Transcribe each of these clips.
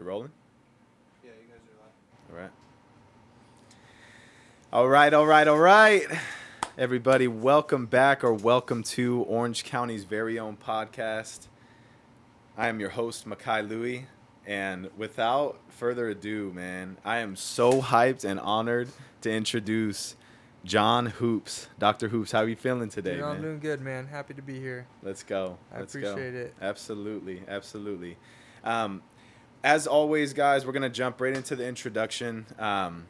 They're rolling? Yeah, you guys are live. All right. All right, all right, all right. Everybody, welcome back or welcome to Orange County's very own podcast. I am your host, Makai Louie. And without further ado, man, I am so hyped and honored to introduce John Hoops. Dr. Hoops, how are you feeling today, You know, I'm man? doing good, man. Happy to be here. Let's go. I Let's appreciate go. it. Absolutely, absolutely. Um, as always, guys, we're gonna jump right into the introduction. Um,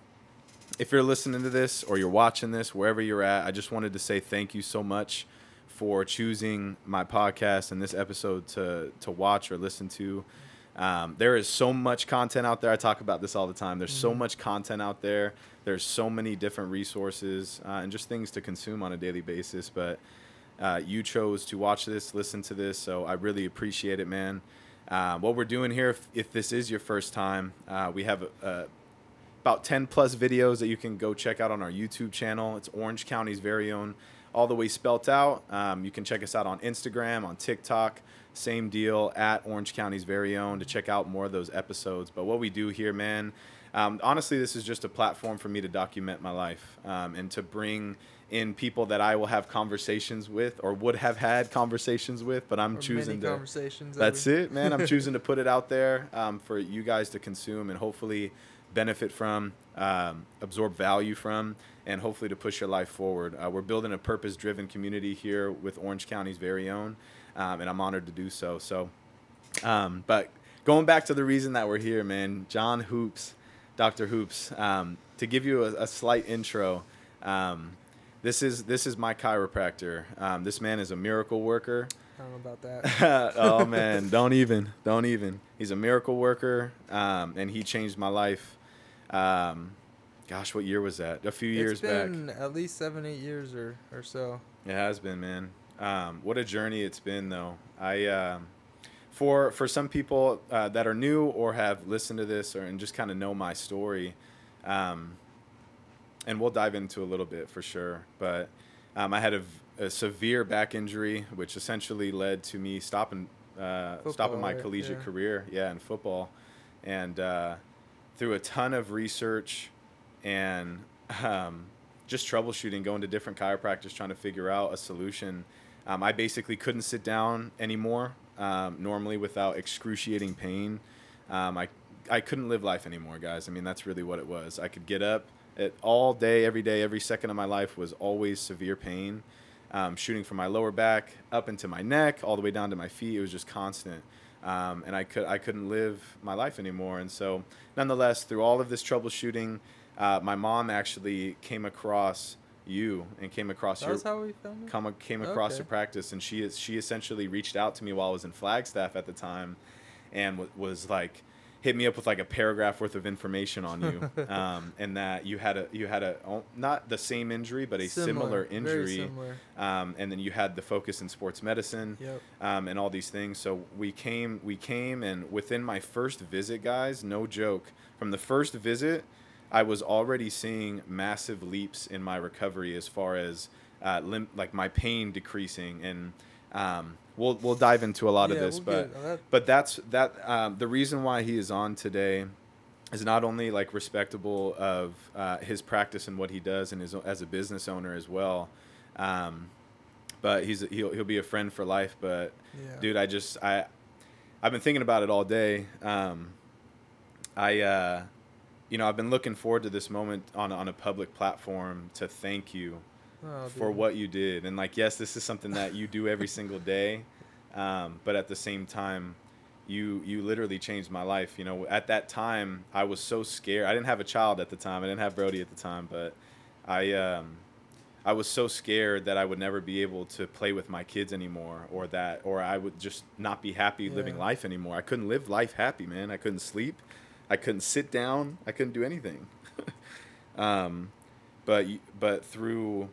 if you're listening to this or you're watching this, wherever you're at, I just wanted to say thank you so much for choosing my podcast and this episode to to watch or listen to. Um, there is so much content out there. I talk about this all the time. There's so Mhm. much content out there. There's so many different resources uh, and just things to consume on a daily basis. But uh, you chose to watch this, listen to this, so I really appreciate it, man. Uh, what we're doing here, if, if this is your first time, uh, we have uh, about 10 plus videos that you can go check out on our YouTube channel. It's Orange County's very own, all the way spelt out. Um, you can check us out on Instagram, on TikTok. Same deal at Orange County's very own to check out more of those episodes. But what we do here, man, um, honestly, this is just a platform for me to document my life um, and to bring in people that I will have conversations with or would have had conversations with, but I'm Or choosing to. conversations. That's we- it, man. I'm choosing to put it out there um, for you guys to consume and hopefully benefit from, um, absorb value from, and hopefully to push your life forward. Uh, we're building a purpose driven community here with Orange County's very own, um, and I'm honored to do so. So, um, but going back to the reason that we're here, man, John Hoops, Dr. Hoops, um, to give you a, a slight intro. Um, this is this is my chiropractor. Um, this man is a miracle worker. I don't know about that. oh man, don't even, don't even. He's a miracle worker, um, and he changed my life. Um, gosh, what year was that? A few years it's back. been at least seven, eight years or, or so. It has been, man. Um, what a journey it's been, though. I, um, for for some people uh, that are new or have listened to this or and just kind of know my story, um, and we'll dive into a little bit for sure. But um, I had a severe back injury, which essentially led to me stopping uh, stopping my collegiate Yeah. career, yeah, in football, and uh, through a ton of research and um, just troubleshooting, going to different chiropractors, trying to figure out a solution. Um, I basically couldn't sit down anymore, um, normally without excruciating pain. Um, I, I couldn't live life anymore, guys. I mean, that's really what it was. I could get up it, all day, every day, every second of my life was always severe pain, um, shooting from my lower back up into my neck, all the way down to my feet. It was just constant. Um, and I could I couldn't live my life anymore. And so, nonetheless, through all of this troubleshooting, uh, my mom actually came across you and came across That your how we filmed it? come came across Okay. the practice, and she is she essentially reached out to me while I was in Flagstaff at the time, and w- was like hit me up with like a paragraph worth of information on you, um, and that you had a you had a oh, not the same injury but a similar, very injury, similar. um, and then you had the focus in sports medicine Yep. um, and all these things. So we came, we came, and within my first visit, guys, no joke, from the first visit, I was already seeing massive leaps in my recovery as far as uh, lim- like my pain decreasing, and um, we'll we'll dive into a lot of this, we'll but that- but that's that um, the reason why he is on today is not only like respectable of uh, his practice and what he does and his as a business owner as well um, but he's he'll, he'll be a friend for life but yeah. dude i just i i've been thinking about it all day um, i uh, you know i've been looking forward to this moment on, on a public platform to thank you Oh, for what you did. And like, yes, this is something that you do every single day, um, but at the same time, you you literally changed my life. You know, at that time, I was so scared. I didn't have a child at the time. I didn't have Brody at the time, but I um, I was so scared that I would never be able to play with my kids anymore, or that, or I would just not be happy living life anymore. I couldn't live life happy, man. I couldn't sleep. I couldn't sit down. I couldn't do anything. um, but but through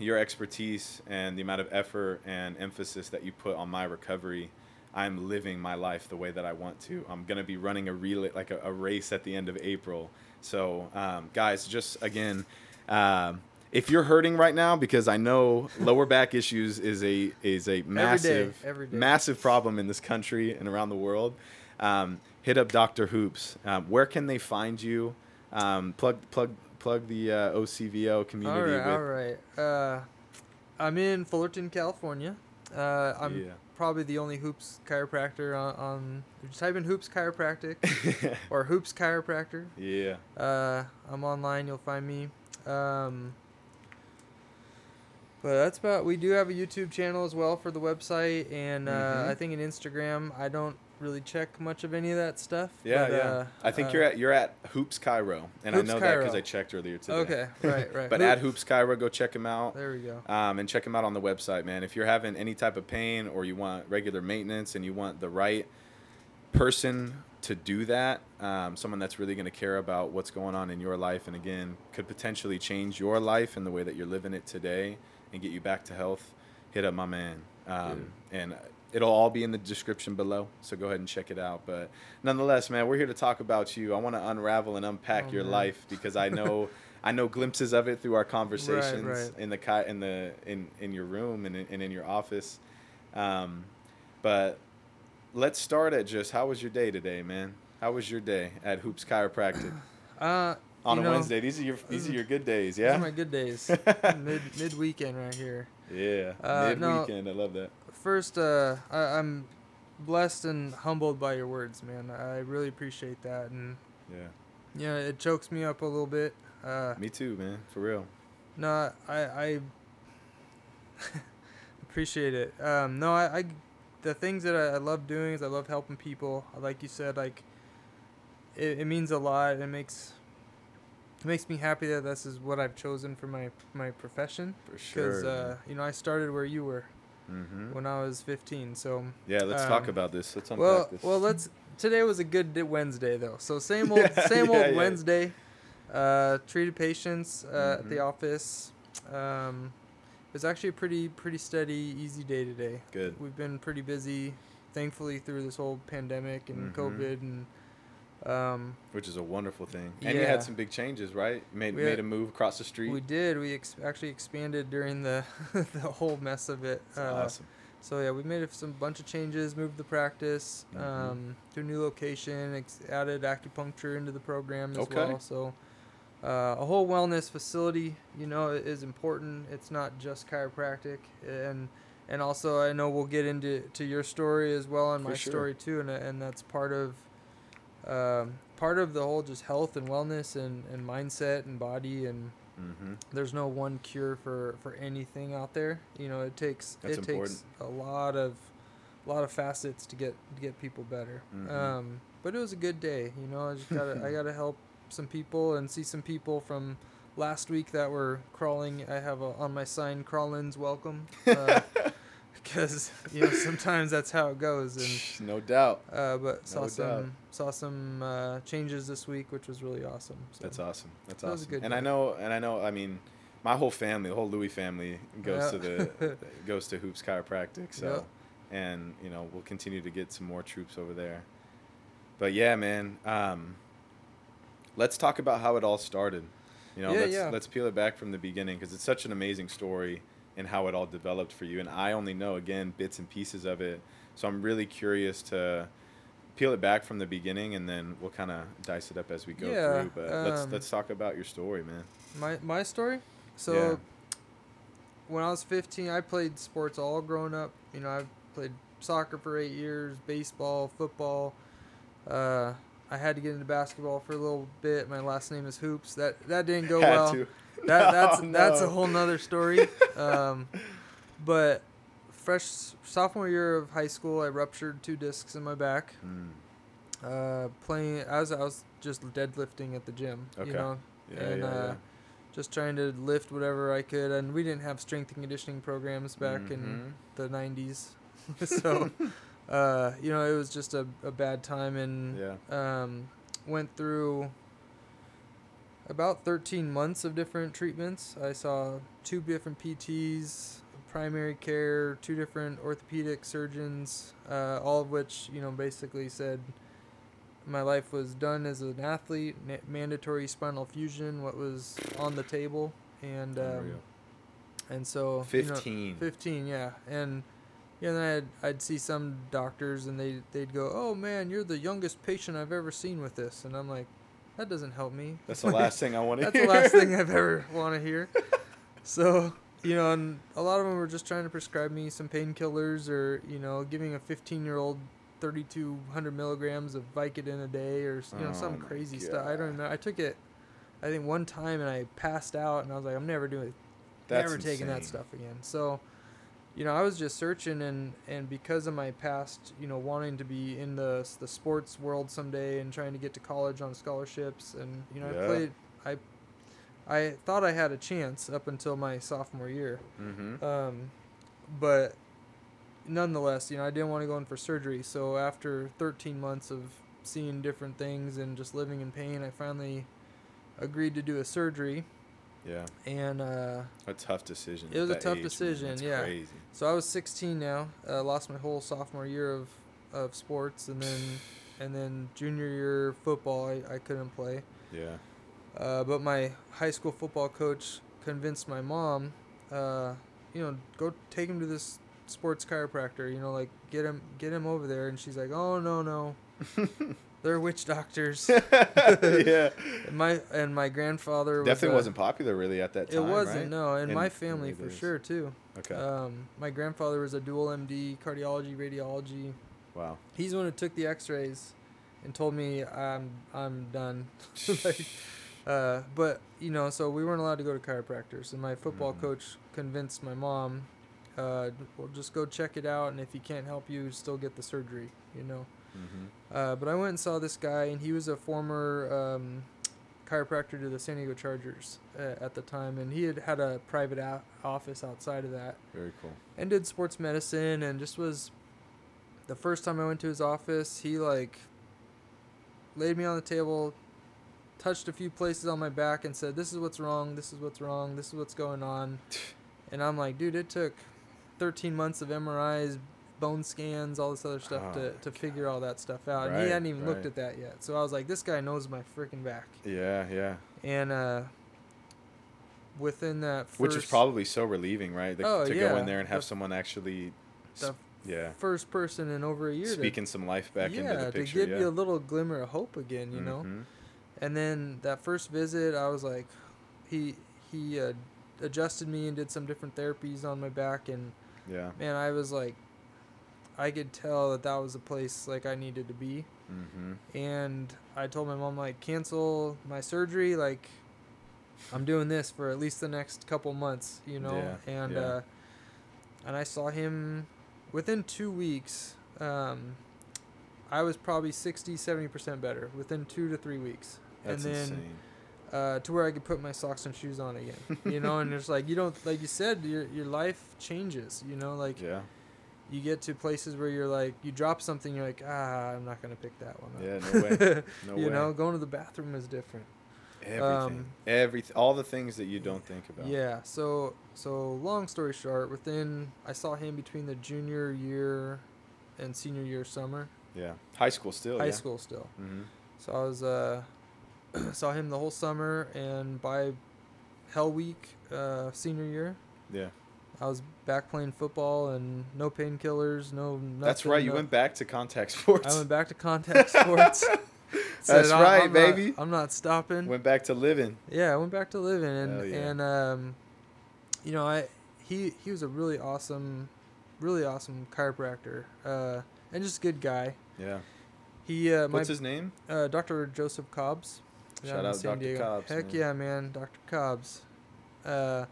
your expertise and the amount of effort and emphasis that you put on my recovery, I'm living my life the way that I want to. I'm gonna be running a relay, like a, a race at the end of April. So, um, guys, just again, um, if you're hurting right now, because I know lower back issues is a is a massive every day. massive problem in this country and around the world. Um, hit up Dr. Hoops. Um, where can they find you? Um, plug plug plug the uh, OCVO community. right, with, all right. Uh, I'm in Fullerton, California. Uh, I'm Yeah. probably the only hoops chiropractor on. on just type in hoops chiropractic or hoops chiropractor. yeah. Uh, I'm online. You'll find me. Um, but that's about. We do have a YouTube channel as well for the website, and uh, Mhm. I think an Instagram. I don't really check much of any of that stuff. Yeah, but, yeah. uh, I think uh, you're at you're at Hoops Chiro, and Hoops I know that because I checked earlier today. Okay, right, right. but Hoop- at Hoops Chiro, go check him out. There we go. Um, and check him out on the website, man. If you're having any type of pain or you want regular maintenance and you want the right person to do that, um, someone that's really going to care about what's going on in your life and again could potentially change your life and the way that you're living it today and get you back to health, hit up my man. Um, and it'll all be in the description below, so go ahead and check it out. But nonetheless, man, we're here to talk about you. I want to unravel and unpack Oh, your man. life because I know. I know glimpses of it through our conversations right. in the in the in in your room and in, and in your office. Um, but let's start at just how was your day today, man? How was your day at Hoops Chiropractic Uh, on a know, Wednesday? These are your these are your good days, These are yeah. my good days. mid mid weekend right here. Yeah, Uh, mid no. weekend. I love that. First, uh, I, I'm blessed and humbled by your words, man. I really appreciate that, and Yeah, know, it chokes me up a little bit. Uh, me too, man. For real. no, I I appreciate it. Um, no, I, I the things that I, I love doing is I love helping people. Like you said, like it, it means a lot. It makes it makes me happy that this is what I've chosen for my my profession. For sure. Because uh, you know, I started where you were mm-hmm. when I was 15. So Yeah, let's talk um, about this. Let's unpack well, this. well, let's. Today was a good Wednesday though. So same old, Yeah, same yeah, old yeah. Wednesday. Uh, treated patients uh, at the Mhm. office. Um, it was actually a pretty, pretty steady, easy day today. Good. We've been pretty busy, thankfully, through this whole pandemic and Mhm. COVID and. Um, Which is a wonderful thing. And you had some big changes, right? Made We made had- a move across the street. we did. We ex- actually expanded during the the whole mess of it. Uh, awesome. So yeah, we made some bunch of changes, moved the practice Mhm. um, to a new location, ex- added acupuncture into the program as Okay. well. So uh, a whole wellness facility, you know, is important. It's not just chiropractic, and and also I know we'll get into to your story as well and For my sure. story too, and and that's part of um, part of the whole just health and wellness and, and mindset and body and Mm-hmm. there's no one cure for for anything out there you know it takes That's it important. takes a lot of a lot of facets to get to get people better Mhm. um but it was a good day you know i just gotta i gotta help some people and see some people from last week that were crawling i have a, on my sign crawlins welcome uh, because you know sometimes that's how it goes and no doubt. uh, but saw No some doubt. saw some uh, changes this week which was really awesome so. That's awesome. That's That was awesome. good and I know, and I know. I mean, my whole family, the whole Louis family, goes to the goes to Hoops Chiropractic. So, Yep. and you know, we'll continue to get some more troops over there. But yeah, man. Um, let's talk about how it all started. You know, Yeah, let's yeah. let's peel it back from the beginning because it's such an amazing story and how it all developed for you. And I only know again bits and pieces of it. So I'm really curious to peel it back from the beginning and then we'll kind of dice it up as we go Yeah, through. But let's um, let's talk about your story, man. My my story. So Yeah. when I was 15, I played sports all growing up. You know, I played soccer for eight years, baseball, football. Uh, I had to get into basketball for a little bit. My last name is Hoops. That that didn't go Had well. to. That that's Oh, that's a whole nother story. Um, but fresh sophomore year of high school, I ruptured two discs in my back. Mm, Uh, playing as I was just deadlifting at the gym. Okay. You know, yeah, and yeah, uh, just trying to lift whatever I could. And we didn't have strength and conditioning programs back in Mhm. the 90s. so, uh, you know, it was just a, a bad time and yeah. um, went through about 13 months of different treatments. I saw two different PTs, primary care, two different orthopedic surgeons, uh, all of which, you know, basically said my life was done as an athlete, na- mandatory spinal fusion, what was on the table, and um, and so you know, 15. 15, yeah, and yeah, then I'd I'd see some doctors and they they'd go, "Oh man, you're the youngest patient I've ever seen with this," and I'm like, that doesn't help me. That's the last thing I want to hear. That's hear. the last thing I've ever want to hear. So, you know, and a lot of them were just trying to prescribe me some painkillers or, you know, giving a 15 year old 3,200 milligrams of Vicodin a day or, you know, Oh some crazy stuff. I don't know. I took it, I think, one time and I passed out and I was like, I'm never doing That's never taking that stuff again. So, you know, I was just searching and and because of my past, you know, wanting to be in the the sports world someday and trying to get to college on scholarships and you know, I played I I thought I had a chance up until my sophomore year. Mm-hmm. Um but nonetheless, you know, I didn't want to go in for surgery. So after 13 months of seeing different things and just living in pain, I finally agreed to do a surgery Yeah. and uh A tough decision. It was a tough age, decision, yeah. Crazy. So I was 16 now. Uh, lost my whole sophomore year of, of sports, and then and then junior year football I, I couldn't play. Yeah. Uh, but my high school football coach convinced my mom, uh, you know, go take him to this sports chiropractor. You know, like get him get him over there. And she's like, oh no no, they're witch doctors. yeah. and my and my grandfather was, Definitely uh, wasn't popular really at that time. It wasn't right? no, and In my family for sure too. Okay. Um, my grandfather was a dual MD, cardiology, radiology. wow. He's the one who took the X-rays and told me I'm I'm done. like, uh, but you know, so we weren't allowed to go to chiropractors, and my football Mhm. coach convinced my mom, uh, "Well, just go check it out, and if he can't help you, still get the surgery." You know. Mm-hmm. Uh, but I went and saw this guy, and he was a former um, chiropractor to the San Diego Chargers uh, at the time, and he had had a private a- office outside of that Very cool. and did sports medicine and just was the first time I went to his office, he like laid me on the table, touched a few places on my back and said, "This is what's wrong. This is what's wrong. This is what's going on." And I'm like, "Dude, it took 13 months of MRIs, bone scans, all this other stuff Oh to, to figure all that stuff out." and Right, he hadn't even looked at that yet. So I was like, "This guy knows my freaking back." Yeah, yeah. And uh within that first Which is probably so relieving, right? The- Oh, to go in there and have The- someone actually, the s- yeah, first person in over a year to speaking some life back yeah, into the picture. Yeah, to give yeah. you a little glimmer of hope again, you know. Mhm. And then that first visit, I was like, he he uh, adjusted me and did some different therapies on my back, and Yeah. man, I was like, I could tell that that was a place like I needed to be. Mm-hmm. And I told my mom like, cancel my surgery, like. I'm doing this for at least the next couple months, you know, Yeah, and yeah. uh, and I saw him within two weeks. Um, I was probably 60, 70 percent better within two to three weeks, That's and then insane. uh, to where I could put my socks and shoes on again. You know, and it's like you don't like you said your your life changes. You know, like Yeah. You get to places where you're like you drop something, you're like ah, I'm not gonna pick that one up. Yeah, no way. No you way. know, going to the bathroom is different. Everything. um, Everything. All the things that you don't think about. Yeah. So so long story short, within I saw him between the junior year and senior year summer, Yeah. High school still. high yeah. school still. Mm-hmm. So I was uh saw him the whole summer, and by Hell Week uh, senior year, Yeah. I was back playing football and no painkillers, no. Nothing, That's right. You no- went back to contact sports. I went back to contact sports. That's "I'm- right, I'm not- baby. I'm not stopping. Went back to living. Yeah, I went back to living and yeah. and um, you know, I he he was a really awesome, really awesome chiropractor, uh, and just a good guy. Yeah. He uh, my What's his name? uh, Dr. Joseph Cobbs. Shout out San Dr. Diego. Cobbs, Heck man. yeah, man, Dr. Cobbs. Uh,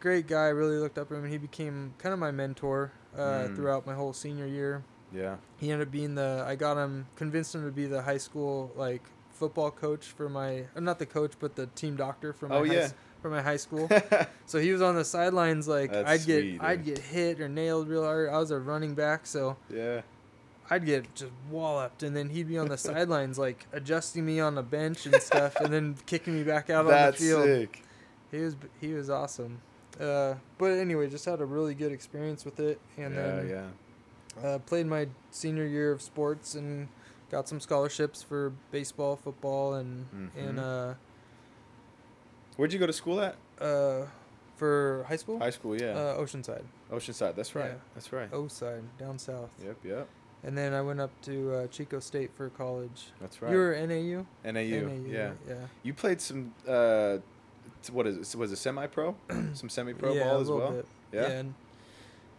great guy. Really looked up to him, and he became kind of my mentor uh, Mm. throughout my whole senior year. Yeah. He ended up being the. I got him, convinced him to be the high school like football coach for my. Uh, not the coach, but the team doctor for my. Oh, high, yeah. For my high school, so he was on the sidelines. Like That's I'd get, sweet, I'd get hit or nailed real hard. I was a running back, so yeah. I'd get just walloped, and then he'd be on the sidelines, like adjusting me on the bench and stuff, and then kicking me back out That's on the field. sick. He was he was awesome. Uh, but anyway, just had a really good experience with it, and yeah, then yeah. uh, played my senior year of sports and got some scholarships for baseball, football, and and Mhm. uh, Where'd you go to school at? Uh, for high school. High school, yeah. Uh, Oceanside. Oceanside. That's right. yeah. That's right. O side, down south. Yep. Yep. And then I went up to uh, Chico State for college. That's right. You were NAU. NAU. NAU Yeah. Yeah. You played some. Uh, what is it? Was it semi-pro? some semi-pro yeah, ball as well. Bit. Yeah? and-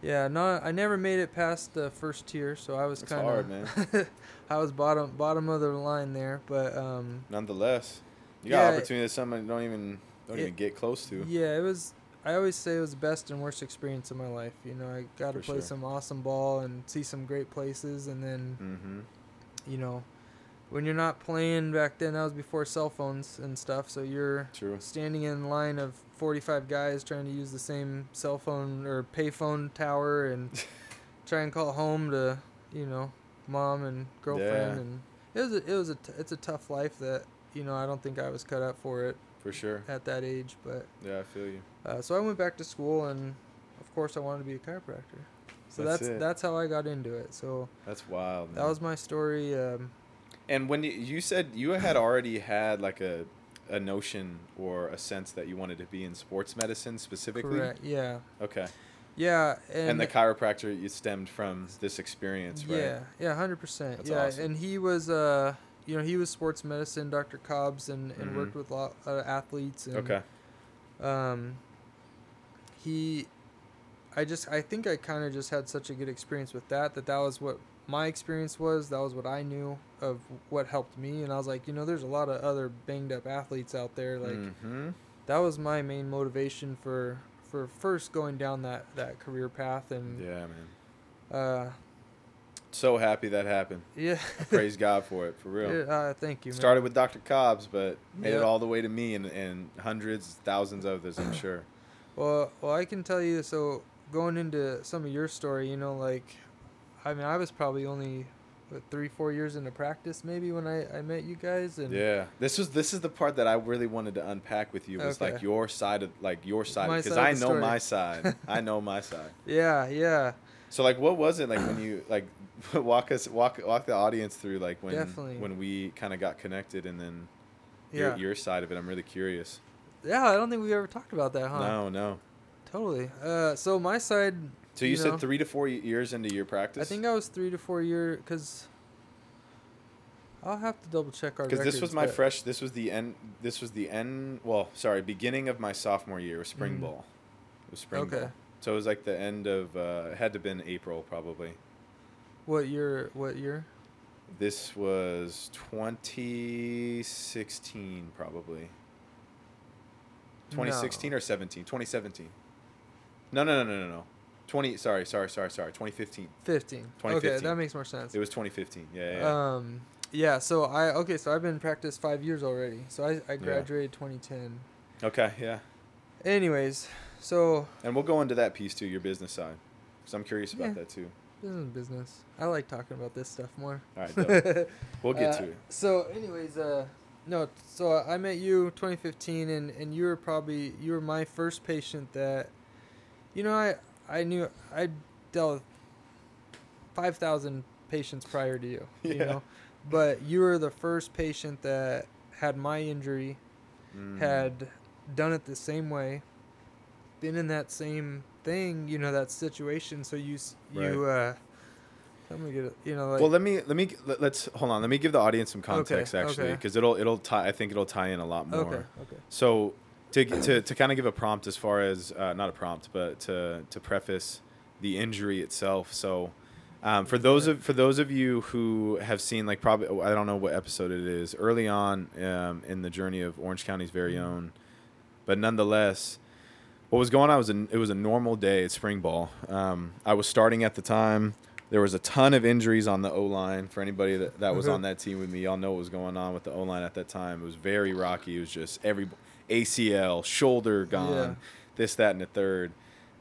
yeah. No, I never made it past the first tier, so I was kind hard, of. I was bottom bottom of the line there, but um, Nonetheless, you got Yeah, opportunity that some don't even don't it- even get close to. yeah, it was. I always say it was the best and worst experience of my life. You know, I got to play sure. some awesome ball and see some great places, and then Mm-hmm. you know, when you're not playing back then, that was before cell phones and stuff. So you're True. standing in line of 45 guys trying to use the same cell phone or payphone tower and try and call home to, you know, mom and girlfriend. Yeah. And it was a, it was a t- it's a tough life that you know I don't think I was cut out for it For sure. at that age. But Yeah, I feel you. uh, so I went back to school and of course I wanted to be a chiropractor. So That's that's that's how I got into it. So That's wild. that was my story. Um, And when you, you said you had already had like a a notion or a sense that you wanted to be in sports medicine specifically. correct. Yeah. Okay. Yeah. And, And, the chiropractor you stemmed from this experience, right? Yeah, yeah, hundred percent. That's Yeah, awesome. and he was, uh, you know, he was sports medicine, Doctor Cobbs, and, and Mhm. worked with a lot of athletes. And, Okay. Um, he, I just, I think I kind of just had such a good experience with that that that was what my experience was. That was what I knew of what helped me, and I was like, you know, there's a lot of other banged up athletes out there. Like mm-hmm. that was my main motivation for for first going down that that career path, and Yeah, man. uh, So happy that happened. yeah. Praise God for it, for real. Yeah, uh, thank you. Man. Started with Dr. Cobbs, but made it all the way to me and, and hundreds, thousands of others, I'm sure. Well, well, I can tell you. So going into some of your story, you know, like, I mean, I was probably only what, three, four years into practice, maybe when I, I met you guys, and Yeah, this was this is the part that I really wanted to unpack with you was like your side of like your side because I know story. my side. I know my side. yeah, yeah, So like, what was it like when you like walk us walk walk the audience through like when Definitely. when we kind of got connected and then yeah, your your side of it. I'm really curious. yeah. I don't think we ever talked about that, huh? No, no. Totally. Uh, so my side. So you, You said know. three to four years into your practice. I think I was three to four year because. I'll have to double check our. because this was my fresh. This was the end. This was the end. Well, sorry, beginning of my sophomore year, spring Mhm. ball. It was spring Okay. ball. So it was like the end of. Uh, it had to have been April probably. What year? What year? This was 2016 probably. 2016 or 17? 2017. No, no, no, no, no, no. 20 sorry, sorry, sorry, sorry. 2015. Fifteen. Okay, 2015. that makes more sense. It was 2015. Yeah, yeah. yeah. Um, yeah. So I okay. So I've been in practice five years already. So I I graduated 2010. okay, yeah. Anyways, so And we'll go into that piece too, your business side. Cuz I'm curious about Yeah. that too. business business. I like talking about this stuff more. All right, we'll get Uh, to it. So, anyways, uh, no. So I met you 2015, and and you were probably you were my first patient that, you know, I I knew I dealt with five thousand patients prior to you. You Yeah. know, but you were the first patient that had my injury, Mm. had done it the same way, been in that same thing, you know, that situation. So you you uh, let me get it. You know, like well, let me let me let, let's hold on. Let me give the audience some context actually, okay. because it'll it'll tie. I think it'll tie in a lot more. okay, okay. So to to to kind of give a prompt as far as uh, not a prompt, but to to preface the injury itself. So um, for those of for those of you who have seen like probably I don't know what episode it is early on um, in the journey of Orange County's very Mhm. own, but nonetheless. What was going on was a, it was a normal day at spring ball. Um, I was starting at the time. There was a ton of injuries on the O line. For anybody that, that was Mhm. on that team with me, y'all know what was going on with the O line at that time. It was very rocky. It was just every ACL, shoulder gone, Yeah. this, that, and the third.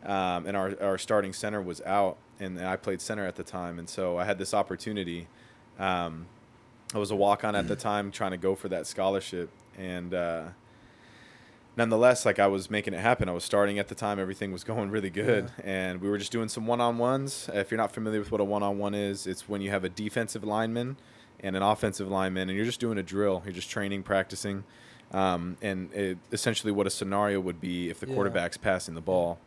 Um, and our, our starting center was out, and I played center at the time. And so I had this opportunity. Um, I was a walk on at the time trying to go for that scholarship. And uh, nonetheless, like I was making it happen. I was starting at the time. Everything was going really good. And we were just doing some one on ones. If you're not familiar with what a one on one is, it's when you have a defensive lineman and an offensive lineman, and you're just doing a drill. You're just training, practicing. Um, and it, essentially, what a scenario would be if the Yeah. quarterback's passing the ball.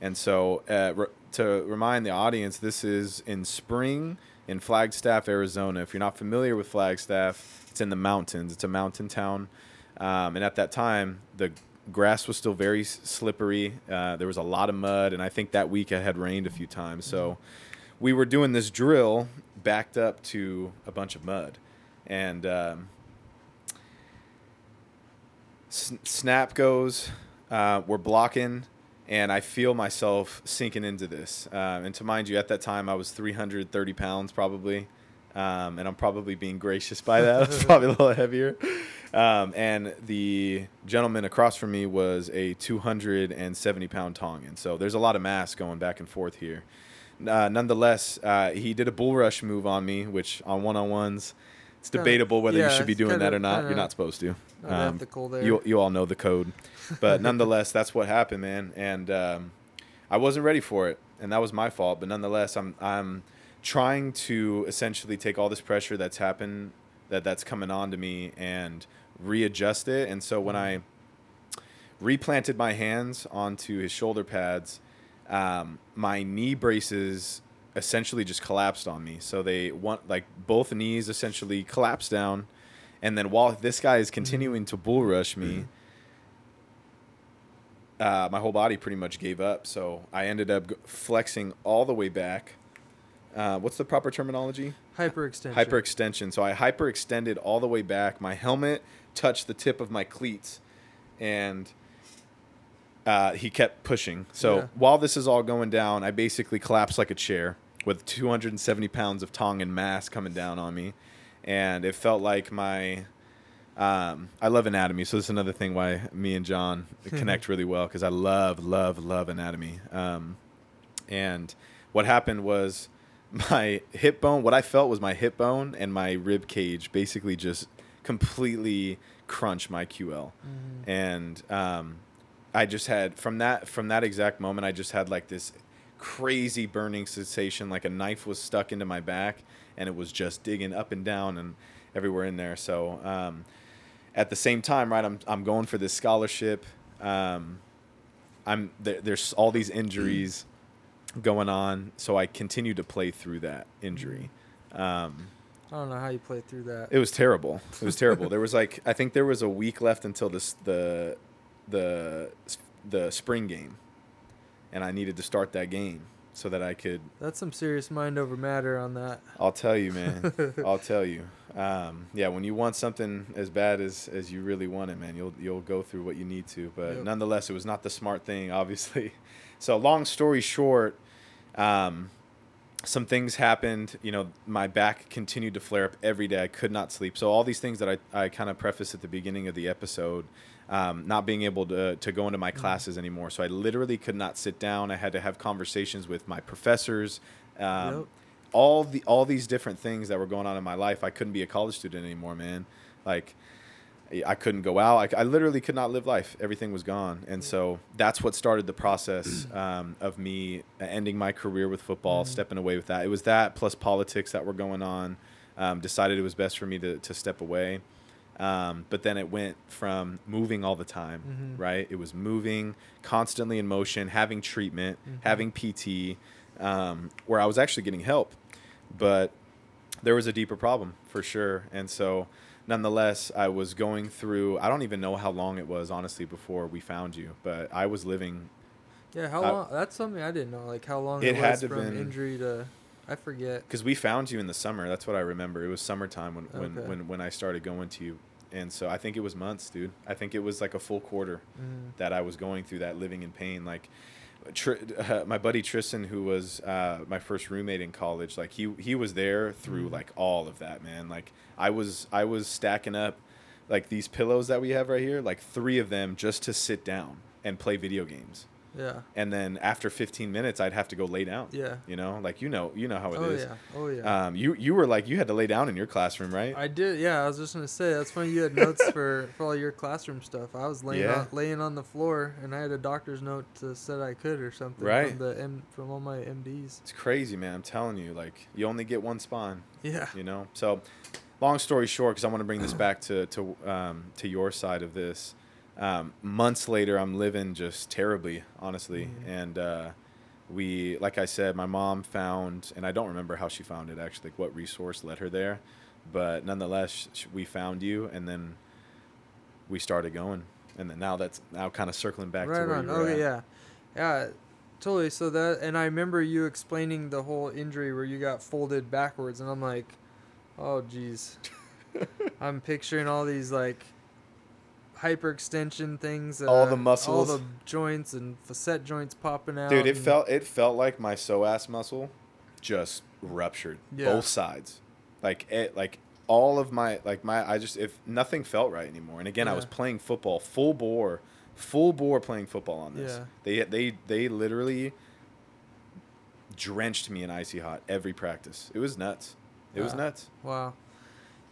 And so, uh, re- to remind the audience, this is in spring in Flagstaff, Arizona. If you're not familiar with Flagstaff, it's in the mountains. It's a mountain town. Um, and at that time, the grass was still very s- slippery. Uh, there was a lot of mud, and I think that week it had rained a few times. So we were doing this drill backed up to a bunch of mud. And um, snap goes, uh, we're blocking, and I feel myself sinking into this. Um, and to mind you, at that time, I was 330 pounds probably. Um, and I'm probably being gracious by that. I was probably a little heavier. Um, and the gentleman across from me was a 270 pound Tongan. So there's a lot of mass going back and forth here. Uh, nonetheless, uh, he did a bull rush move on me, which on one on ones, it's debatable whether you should be doing that or not. You're not supposed to. Um. You you all know the code, but nonetheless, that's what happened, man. And um, I wasn't ready for it, and that was my fault. But nonetheless, I'm I'm trying to essentially take all this pressure that's happened, that that's coming on to me, and readjust it. And so when I replanted my hands onto his shoulder pads, um, my knee braces essentially just collapsed on me. So they want like both knees essentially collapsed down, and then while this guy is continuing to bull rush me, uh, my whole body pretty much gave up. So I ended up flexing all the way back. Uh, what's the proper terminology? Hyperextension. Hyperextension. So I hyperextended all the way back. My helmet touched the tip of my cleats, and uh, he kept pushing. So Yeah. while this is all going down, I basically collapsed like a chair with 270 pounds of Tongan mass coming down on me, and it felt like my. Um, I love anatomy, so this is another thing why me and John connect really well because I love, love, love anatomy. Um, and what happened was my hip bone what i felt was my hip bone and my rib cage basically just completely crunched my ql Mhm. and um, i just had from that from that exact moment i just had like this crazy burning sensation like a knife was stuck into my back and it was just digging up and down and everywhere in there so um, at the same time right i'm, I'm going for this scholarship um, i'm there, there's all these injuries going on so i continued to play through that injury um, I don't know how you played through that. it was terrible. It was terrible. there was like I think there was a week left until this the the the spring game, and I needed to start that game so that I could. That's some serious mind over matter on that. I'll tell you, man. I'll tell you. Um, yeah, when you want something as bad as as you really want it, man, you'll you'll go through what you need to. But Yep. nonetheless, it was not the smart thing, obviously. So long story short, um, some things happened. You know, my back continued to flare up every day. I could not sleep. So all these things that I, I kind of prefaced at the beginning of the episode, um, not being able to to go into my classes anymore. So I literally could not sit down. I had to have conversations with my professors. Um, Yep. All the all these different things that were going on in my life. I couldn't be a college student anymore, man. Like. I couldn't go out. I, I literally could not live life. Everything was gone, and so that's what started the process um, of me ending my career with football, Mhm. stepping away with that. It was that plus politics that were going on. Um, decided it was best for me to to step away, um, but then it went from moving all the time, Mhm. right? It was moving constantly in motion, having treatment, Mhm. having PT, um, where I was actually getting help, but there was a deeper problem for sure, and so nonetheless, I was going through. I don't even know how long it was, honestly, before we found you. But I was living. Yeah, how I- long? That's something I didn't know. Like how long It it, had was to from been- injury to, I forget. Because we found you in the summer. That's what I remember. It was summertime when, when, when, when I started going to you. And so I think it was months, dude. I think it was like a full quarter Mm. that I was going through that living in pain. Like, Tr- uh, my buddy Tristan, who was uh, my first roommate in college, like he he was there through Mhm. like all of that, man. Like I was I was stacking up like these pillows that we have right here, like three of them just to sit down and play video games. Yeah. And then after 15 minutes, I'd have to go lay down. Yeah. You know, like you know, you know how it oh is. yeah. Oh yeah. Um, you you were like you had to lay down in your classroom, right? I did. Yeah, I was just gonna say that's funny. You had notes for for all your classroom stuff. I was laying Yeah. on, laying on the floor, and I had a doctor's note that said I could or something Right. from the M, from all my MDs. it's crazy, man. I'm telling you, like you only get one spawn. Yeah. you know so long story short, because I want to bring this back to to um, to your side of this. Um, months later, I'm living just terribly, honestly, Mhm. and uh, we, like I said, my mom found, and I don't remember how she found it actually, like what resource led her there, but nonetheless, we found you, and then we started going, and then now that's now kind of circling back to right where on. you were Oh at. yeah, yeah, totally. So that, and I remember you explaining the whole injury where you got folded backwards, and I'm like, oh geez, I'm picturing all these like hyperextension things, All the muscles, all the joints and facet joints popping out. Dude, it felt it felt like my psoas muscle just ruptured Yeah. both sides. Like it like all of my like my I just if nothing felt right anymore. And again, I was playing football full bore, full bore playing football on this. Yeah. They they they literally drenched me in icy hot every practice. It was nuts. It was nuts. Wow.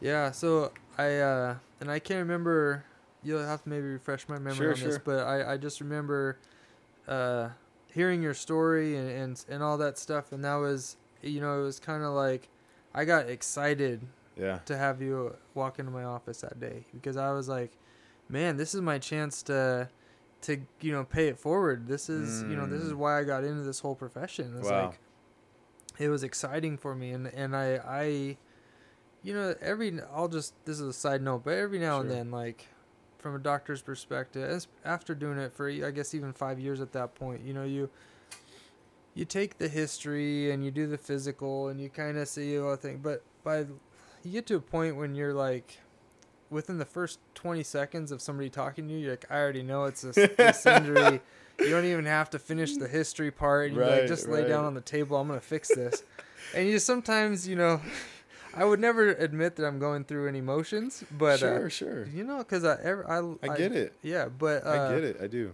Yeah, so I uh and I can't remember you'll have to maybe refresh my memory Sure, on this, but I, I just remember uh hearing your story and, and and all that stuff and that was you know, it was kinda like I got excited Yeah. to have you walk into my office that day because I was like, Man, this is my chance to to you know, pay it forward. This is you know, this is Mm. why I got into this whole profession. It's Wow. like it was exciting for me and and I I you know every I'll just this is a side note but every now and then like from a doctor's perspective as after doing it for I guess even 5 years at that point you know you you take the history and you do the physical and you kind of see all the thing but by you get to a point when you're like within the first 20 seconds of somebody talking to you you're like I already know it's this, this injury you don't even have to finish the history part. You like Right, just lay down on the table. I'm gonna fix this. and you sometimes, you know, I would never admit that I'm going through any emotions, but sure, uh, sure. you know, because I, ever, I I get it. Yeah, but uh, I get it. I do.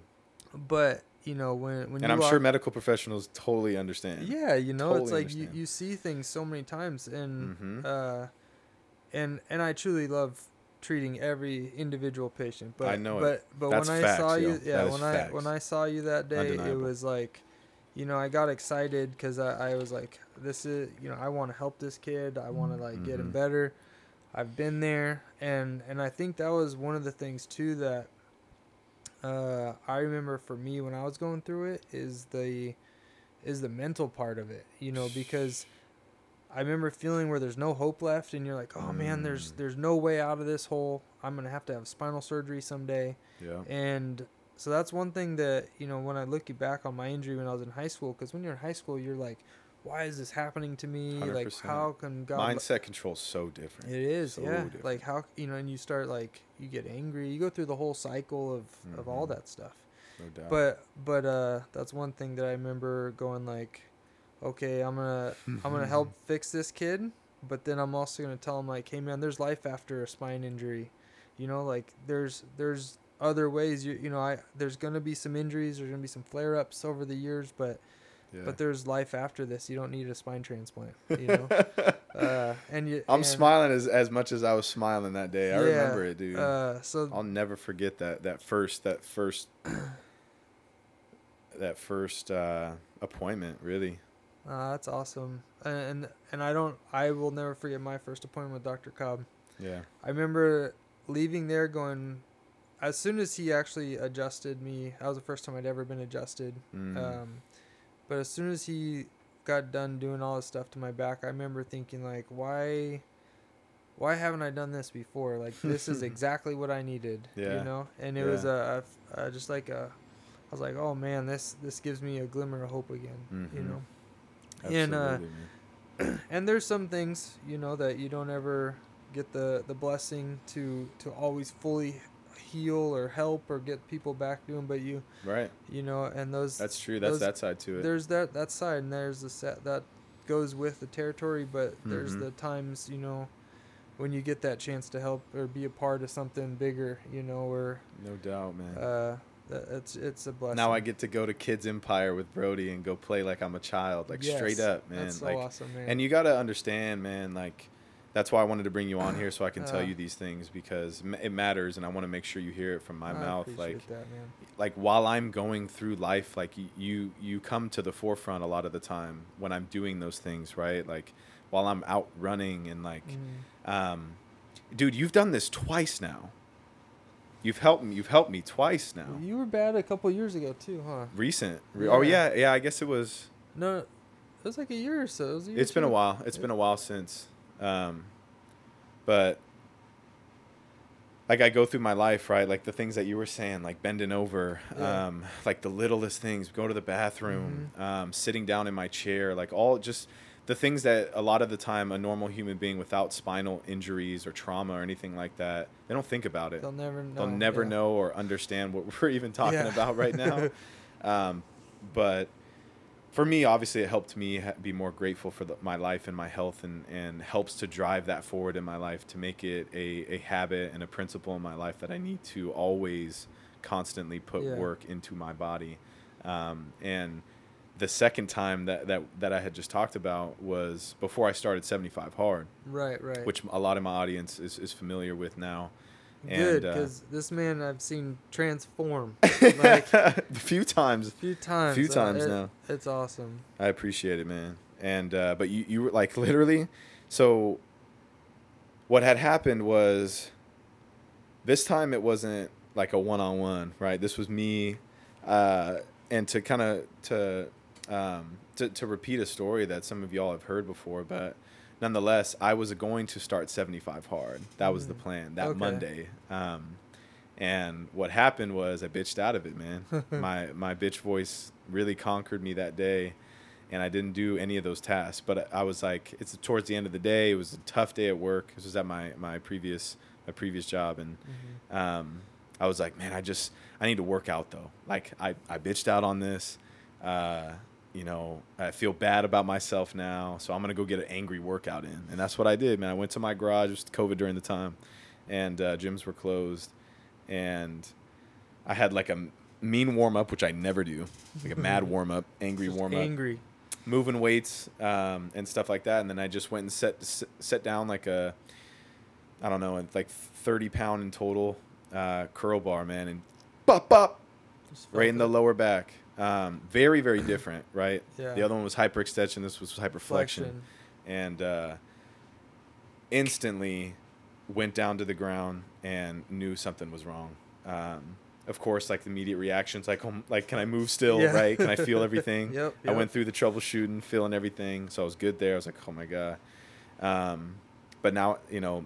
But you know, when when And I'm walk, sure medical professionals totally understand. yeah, you know, it's like you, understand. you see things so many times, and Mhm. uh, and and I truly love treating every individual patient. But I know it. but but That's when I facts, saw yo. you, yeah, when I when I saw you that day, it was like, you know, I got excited because I, I was like, this is you know, I want to help this kid. I want to like get him Mhm. better. I've been there, and and I think that was one of the things too that uh, I remember for me when I was going through it is the is the mental part of it, you know, because I remember feeling where there's no hope left, and you're like, oh man, there's Mm. there's no way out of this hole. I'm gonna have to have spinal surgery someday, Yeah. and so that's one thing that you know when I look back on my injury when I was in high school, because when you're in high school, you're like, why is this happening to me? Like, 100%. how can God? Mindset control's so different. it is, So yeah. different. Like how you know, and you start like you get angry. You go through the whole cycle of of all Mhm. that stuff. No doubt. But but uh, that's one thing that I remember going like, okay, I'm gonna I'm gonna help fix this kid, but then I'm also gonna tell him like, hey man, there's life after a spine injury, you know, like there's there's other ways you you know I there's gonna be some injuries, there's gonna be some flare ups over the years, but yeah. but there's life after this. You don't need a spine transplant, you know. uh, and you I'm and, smiling as as much as I was smiling that day. I Yeah, remember it, dude. Uh, so I'll never forget that that first that first that first uh, appointment. Really. uh, that's awesome, and and I don't I will never forget my first appointment with Dr. Cobb. Yeah. I remember leaving there going, as soon as he actually adjusted me, that was the first time I'd ever been adjusted. Mm. Um, but as soon as he got done doing all this stuff to my back, I remember thinking like, why, why haven't I done this before? Like this is exactly what I needed. Yeah. You know, and it was a, a, a just like a, I was like, oh man, this this gives me a glimmer of hope again. You Mhm. know. Absolutely, and, uh, and there's some things you know that you don't ever get the the blessing to to always fully heal or help or get people back doing but you right. you know and those That's true. That's those- that side to it. there's that that side and there's the set that goes with the territory but there's Mhm. the times you know when you get that chance to help or be a part of something bigger you know or No doubt, man. uh it's it's a blessing now I get to go to Kids Empire with Brody and go play like I'm a child, like straight up, man. that's so like, awesome man and you got to understand, man. Like, that's why I wanted to bring you on here so I can tell Uh. you these things because it matters, and I want to make sure you hear it from my I mouth. Like, that man like while I'm going through life, like you you come to the forefront a lot of the time when I'm doing those things, right? Like while I'm out running and like Mhm. um dude, you've done this twice now. You've helped me. You've helped me twice now. You were bad a couple years ago too, huh? Recent. Re- Oh Yeah. yeah, yeah. I guess it was. No, it was like a year or so. It was a year It's been a while. It's been a while since. Um, but like I go through my life, right? Like the things that you were saying, like bending over, Yeah. um, like the littlest things, go to the bathroom, um, sitting down in my chair, like all just the things that a lot of the time a normal human being without spinal injuries or trauma or anything like that, they don't think about it. They'll never know. They'll never yeah. know or understand what we're even talking Yeah. about right now. um, but for me, obviously, it helped me ha- be more grateful for the, my life and my health, and, and helps to drive that forward in my life to make it a, a habit and a principle in my life that I need to always constantly put Yeah. work into my body. Um, and the second time that, that, that I had just talked about was before I started 75 Hard, Right, right. which a lot of my audience is, is familiar with now. Good and, uh, because this man I've seen transform like a few times. a few times. A few uh, times it- now. It's awesome. I appreciate it, man. And uh, but you you were like literally, so. What had happened was. This time it wasn't like a one on one, right? This was me, uh, and to kind of to, um, to to repeat a story that some of y'all have heard before, but nonetheless, I was going to start seventy five hard. That was the Mm. plan that Okay. Monday. Um, and what happened was I bitched out of it, man. my my bitch voice really conquered me that day, and I didn't do any of those tasks. But I was like, it's towards the end of the day. It was a tough day at work. This was at my my previous my previous job, and Mm-hmm. um, I was like, man, I just I need to work out though. Like I I bitched out on this. Uh, you know, I feel bad about myself now, so I'm gonna go get an angry workout in, and that's what I did, man. I went to my garage. It was COVID during the time, and uh, gyms were closed, and I had like a mean warm up, which I never do, like a mad warm up, angry warm up, Angry. moving weights um, and stuff like that, and then I just went and set set down like a, I don't know, like 30 pound in total uh, curl bar, man, and bop bop right in the lower back. Um, very very different, right? Yeah. The other one was hyperextension. This was hyperflexion Flexion. and uh, instantly went down to the ground and knew something was wrong. Um, of course, like the immediate reactions, like, um, like, can I move still? Yeah. Right? Can I feel everything? Yep, I went through the troubleshooting, feeling everything, so I was good there. I was like, oh my god. Um, but now, you know,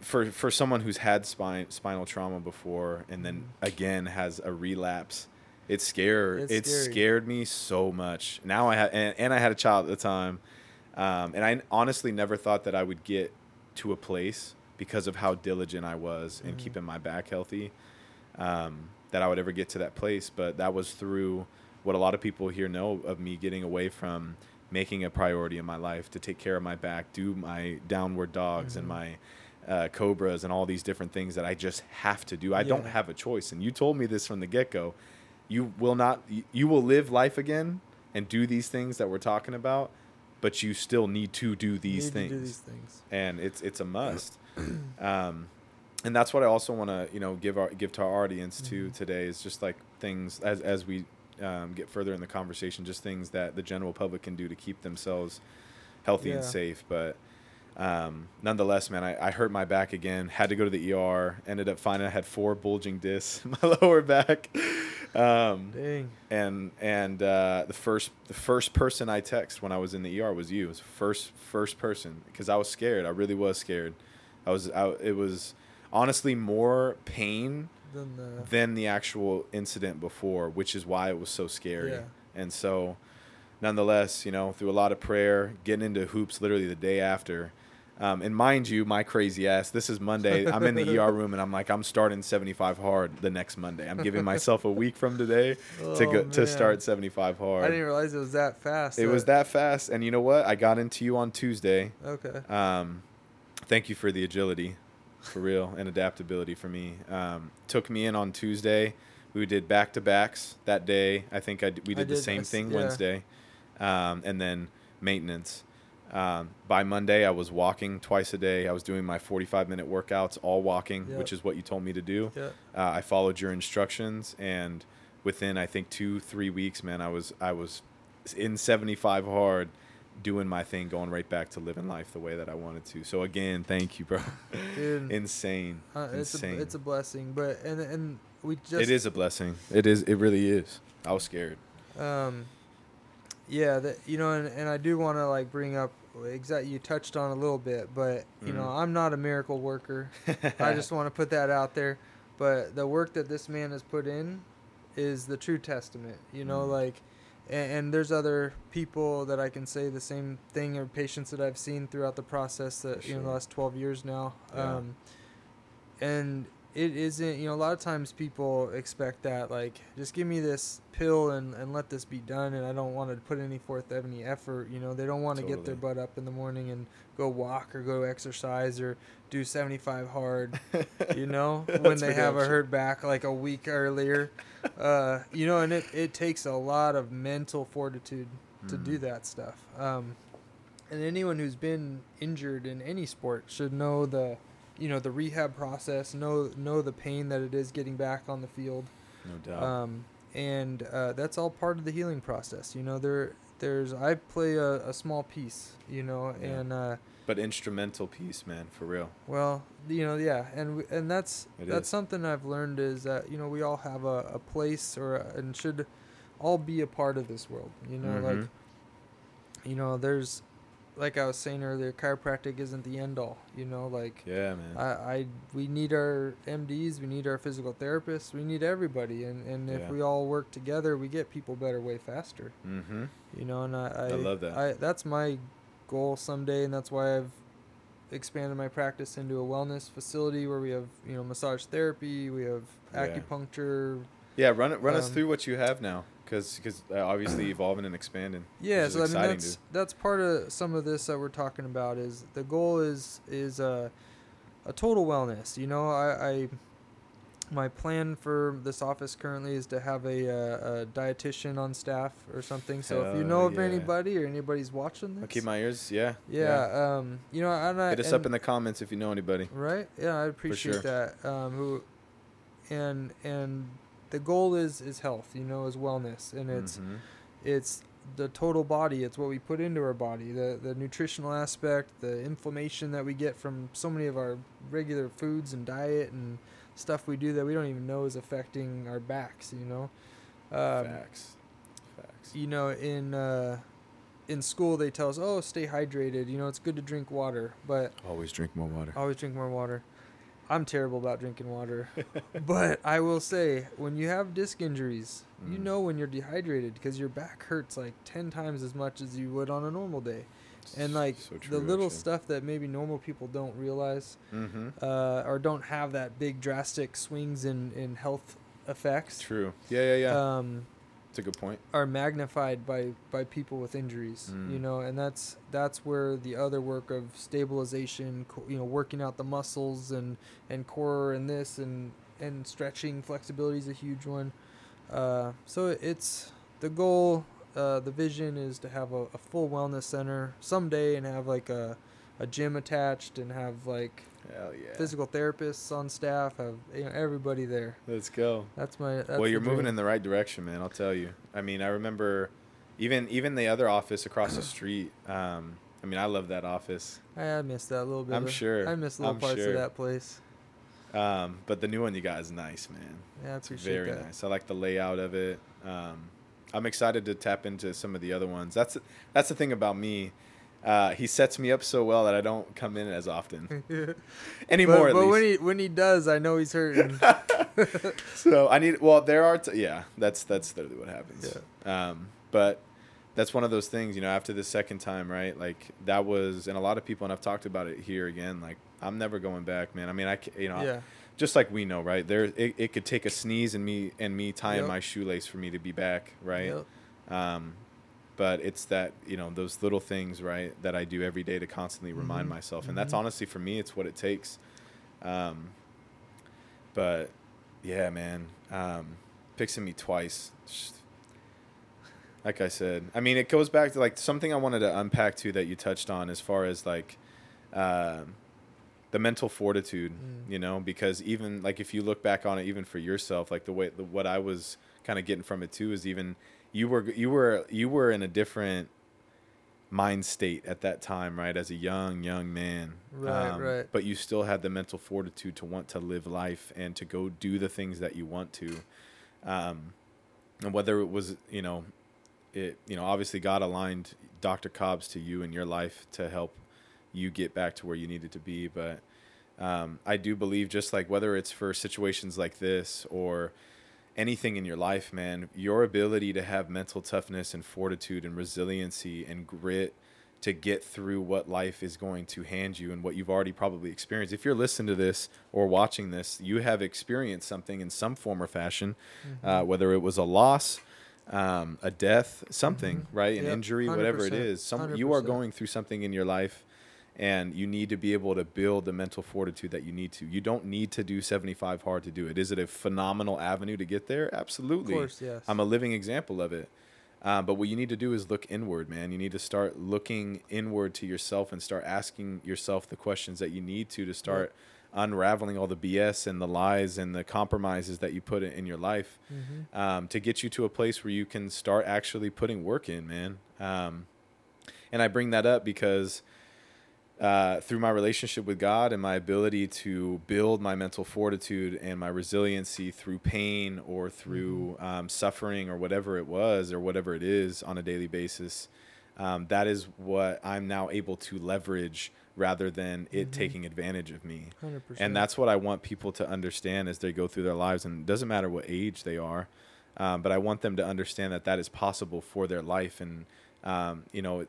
for for someone who's had spine spinal trauma before and then again has a relapse, it scared It's it scary. scared me so much. Now I had and, and I had a child at the time, um, and I honestly never thought that I would get to a place because of how diligent I was in Mhm. keeping my back healthy, um, that I would ever get to that place. But that was through what a lot of people here know of me getting away from making a priority in my life to take care of my back, do my downward dogs and Mhm. my uh, cobras and all these different things that I just have to do. I don't have a choice. And you told me this from the get go. You will not. you- will live life again and do these things that we're talking about, but you still need to do these things To do these things. and it's it's a must. um, and that's what I also want to you know give our give to our audience too Mhm. today is just like things as as we um, get further in the conversation, just things that the general public can do to keep themselves healthy and safe. But um, nonetheless, man, I, I hurt my back again. Had to go to the ER. Ended up finding I had four bulging discs in my lower back. Um, Dang. and and uh, the first the first person I text when I was in the ER was you. It was first first person because I was scared. I really was scared. I was I, it was honestly more pain Then the than the actual incident before, which is why it was so scary. Yeah. And so, nonetheless, you know, through a lot of prayer, getting into hoops literally the day after. Um, and mind you, my crazy ass, this is Monday. I'm in the ER room and I'm like, I'm starting 75 hard the next Monday. I'm giving myself a week from today to Oh, go to start 75 hard. I didn't realize it was that fast. it was that fast. And you know what? I got into you on Tuesday. Okay. Um, thank you for the agility, for real, and adaptability for me. Um, took me in on Tuesday. We did back to backs that day. I think I d- we I did the same thing yeah. Wednesday, um, and then maintenance. Um, by Monday, I was walking twice a day. I was doing my 45 minute workouts, all walking, Yep. which is what you told me to do. Yeah. Uh, I followed your instructions, and within I think two three weeks, man, I was I was in 75 hard, doing my thing, going right back to living life the way that I wanted to. So again, thank you, bro. Dude, Insane. uh, it's a Insane. it's a blessing, but and and we just it is a blessing. It is. It really is. I was scared. um yeah that you know and, and i do want to like bring up exact you touched on a little bit but you know Mhm. i'm not a miracle worker i just want to put that out there but the work that this man has put in is the true testament you know Mhm. like and, and there's other people that i can say the same thing or patients that i've seen throughout the process that For you know the last 12 years now Yeah. um and it isn't you know a lot of times people expect that like just give me this pill and, and let this be done and i don't want to put any forth of any effort you know? They don't want to get their butt up in the morning and go walk or go exercise or do 75 hard you know? When they have a hurt back like a week earlier uh, you know and it, it takes a lot of mental fortitude to do Mm. that stuff. Um, and anyone who's been injured in any sport should know the you know the rehab process know know the pain that it is getting back on the field No doubt. um, and uh, that's all part of the healing process you know there there's i play a, a small piece you know Yeah. and uh, but instrumental piece, man, for real. well, you know, yeah, and and that's It that's is. something I've learned is that you know we all have a, a place or a, and should all be a part of this world. You know, like Mhm. you know, there's like I was saying earlier, chiropractic isn't the end all. You know, like Yeah, man. I, I we need our MDs, we need our physical therapists, we need everybody, and and if Yeah. we all work together, we get people better way faster. mm-hmm. You know, and I I, I love that. I that's my goal someday, and that's why I've expanded my practice into a wellness facility where we have you know massage therapy, we have acupuncture. Yeah, run it. Run us Um, through what you have now, because uh, obviously evolving and expanding. Yeah, so I mean that's that's part of some of this that we're talking about. Is the goal is is a a total wellness. You know, I. I my plan for this office currently is to have a, uh, a dietitian on staff or something. So if you know of yeah. anybody or anybody's watching this, I'll keep my ears. Yeah. yeah, um, you know, and I, Hit us and, up in the comments if you know anybody. Right. Yeah, I appreciate sure. that. Um, who, and and the goal is is health. You know, is wellness, and it's Mhm. it's the total body. It's what we put into our body. The the nutritional aspect, the inflammation that we get from so many of our regular foods and diet and stuff we do that we don't even know is affecting our backs. You know. Um, Facts. Facts. you know, in uh, in school they tell us, oh, stay hydrated. You know, it's good to drink water, but Always drink more water. Always drink more water. I'm terrible about drinking water. but I will say, when you have disc injuries, you Mm. know when you're dehydrated because your back hurts like 10 times as much as you would on a normal day. And like So the little actually. stuff that maybe normal people don't realize Mm-hmm. uh, or don't have that big drastic swings in, in health effects True. Yeah, yeah, yeah. um, It's a good point. are magnified by by people with injuries you Mm. know and that's that's where the other work of stabilization you know working out the muscles and and core and this and and stretching flexibility is a huge one uh, so it's the goal uh, the vision is to have a, a full wellness center someday and have like a a gym attached and have like Hell yeah. physical therapists on staff have you know everybody there Let's go. that's my that's well, you're moving dream. in the right direction, man. I'll tell you. I mean, I remember even even the other office across the street. Um, I mean, I love that office. I miss that a little bit. I'm of- sure. I miss little I'm parts sure. of that place. Um, but the new one you got is nice, man. Yeah, I It's appreciate very that. nice. I like the layout of it. Um, I'm excited to tap into some of the other ones. That's that's the thing about me. Uh, he sets me up so well that I don't come in as often anymore. but but when he when he does, I know he's hurting. so I need. Well, there are. T- yeah, that's that's literally what happens. Yeah. Um, but that's one of those things. You know, after the second time, right? Like that was, and a lot of people, and I've talked about it here again. Like I'm never going back, man. I mean, I you know, yeah, just like we know, right? There, it, it could take a sneeze and me and me tying Yep. my shoelace for me to be back, right? Yep. Um, but it's that you know those little things, right, that I do every day to constantly remind Mhm. myself, and that's Mhm. honestly for me, it's what it takes. Um, but yeah, man, um, fixing me twice. Like I said, I mean, it goes back to like something I wanted to unpack too that you touched on as far as like um, the mental fortitude, Mm. you know, because even like if you look back on it, even for yourself, like the way the, what I was kind of getting from it too is even you were you were you were in a different mind state at that time, right? As a young, young man. Right, right. But you still had the mental fortitude to want to live life and to go do the things that you want to. Um, and whether it was, you know, it, you know, obviously God aligned Dr. Cobbs to you and your life to help you get back to where you needed to be. But um, I do believe, just like whether it's for situations like this or anything in your life, man, your ability to have mental toughness and fortitude and resiliency and grit to get through what life is going to hand you and what you've already probably experienced. If you're listening to this or watching this, you have experienced something in some form or fashion, mm-hmm. uh, whether it was a loss, um, a death, something, mm-hmm. right? An yep. injury, whatever it is. Some you are going through something in your life and you need to be able to build the mental fortitude that you need to. You don't need to do 75 hard to do it. Is it a phenomenal avenue to get there? Absolutely. Of course, yes. I'm a living example of it. Um, but what you need to do is look inward, man. You need to start looking inward to yourself and start asking yourself the questions that you need to to start unraveling all the BS and the lies and the compromises that you put in your life mm-hmm. um, to get you to a place where you can start actually putting work in, man. Um, and I bring that up because uh, through my relationship with God and my ability to build my mental fortitude and my resiliency through pain or through mm-hmm. um, suffering or whatever it was or whatever it is on a daily basis, um, that is what I'm now able to leverage rather than it mm-hmm. taking advantage of me. 100%. And that's what I want people to understand as they go through their lives. And it doesn't matter what age they are, um, but I want them to understand that that is possible for their life. And, um, you know,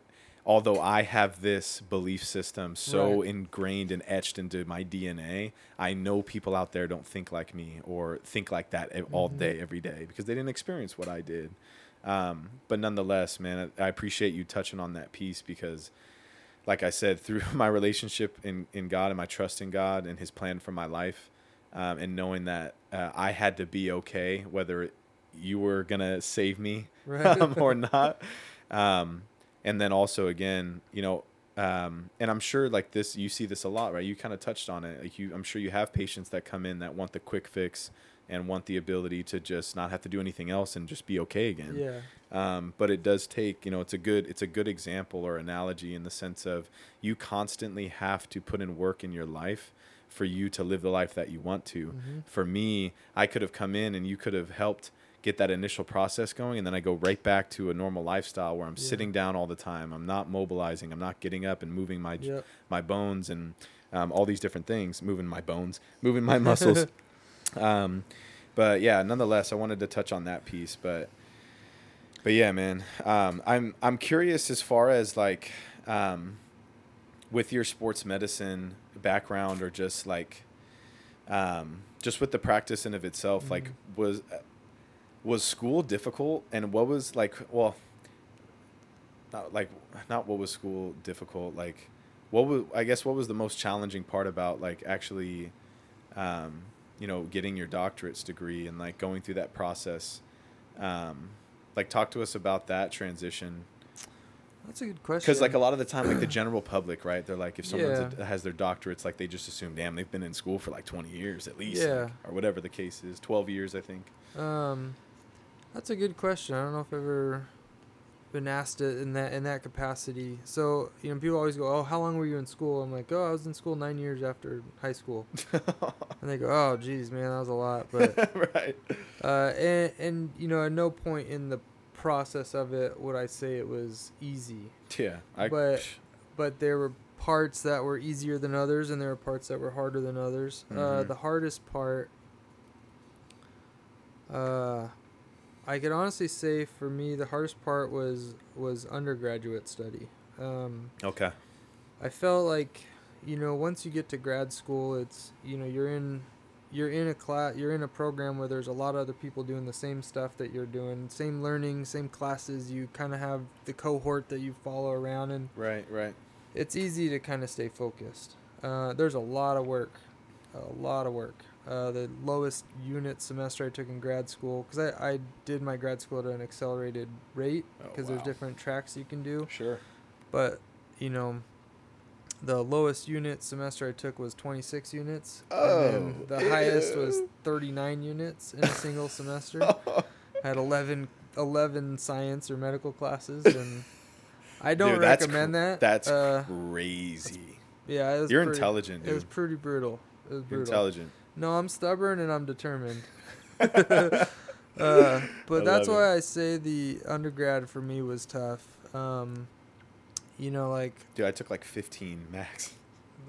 although I have this belief system so right. ingrained and etched into my DNA, I know people out there don't think like me or think like that all mm-hmm. day, every day, because they didn't experience what I did. Um, but nonetheless, man, I appreciate you touching on that piece because, like I said, through my relationship in, in God and my trust in God and His plan for my life, um, and knowing that uh, I had to be okay, whether you were gonna save me right. um, or not. And then also again you know um, and i'm sure like this you see this a lot right? You kind of touched on it. Like you i'm sure you have patients that come in that want the quick fix and want the ability to just not have to do anything else and just be okay again. Yeah. Um, but it does take you know it's a good it's a good example or analogy in the sense of you constantly have to put in work in your life for you to live the life that you want to. Mm-hmm. for me i could have come in and you could have helped get that initial process going and then I go right back to a normal lifestyle where I'm yeah. sitting down all the time. I'm not mobilizing. I'm not getting up and moving my yep. my bones and um, all these different things, moving my bones, moving my muscles. um, but yeah, nonetheless, I wanted to touch on that piece. But but yeah, man, um, I'm I'm curious as far as like um, with your sports medicine background or just like um, just with the practice in of itself, mm-hmm. like was was school difficult and what was like well not like not what was school difficult like what was i guess what was the most challenging part about like actually um, you know getting your doctorate's degree and like going through that process um, like talk to us about that transition that's a good question. Because like a lot of the time, like the general public, right? They're like, if someone yeah. has their doctorates, like they just assume, damn, they've been in school for like twenty years at least, yeah, like, or whatever the case is, twelve years, I think. Um, that's a good question. I don't know if I've ever been asked it in that in that capacity. So you know, people always go, "Oh, how long were you in school?" I'm like, "Oh, I was in school nine years after high school," and they go, "Oh, geez, man, that was a lot." But right. Uh, and and you know, at no point in the process of it would I say it was easy. Yeah, I. But but there were parts that were easier than others, and there were parts that were harder than others. Uh, mm-hmm. Uh, the hardest part. Uh, I could honestly say for me the hardest part was was undergraduate study. Um, okay. I felt like, you know, once you get to grad school, it's you know you're in you're in a class you're in a program where there's a lot of other people doing the same stuff that you're doing, same learning, same classes. You kind of have the cohort that you follow around, and right, right. It's easy to kind of stay focused. Uh, there's a lot of work, a lot of work. Uh, the lowest unit semester I took in grad school because I, I did my grad school at an accelerated rate because oh, wow. there's different tracks you can do. Sure. But you know, the lowest unit semester I took was 26 units. Oh. And the ew. highest was 39 units in a single semester. I had 11, 11 science or medical classes and I don't Dude, that's recommend cr- that. That's uh, crazy. yeah. It was You're pretty- intelligent, It was pretty brutal. It was You're brutal. intelligent. No, I'm stubborn and I'm determined. uh, but I that's why it. I say the undergrad for me was tough. Um, you know, like Dude, I took like 15 max.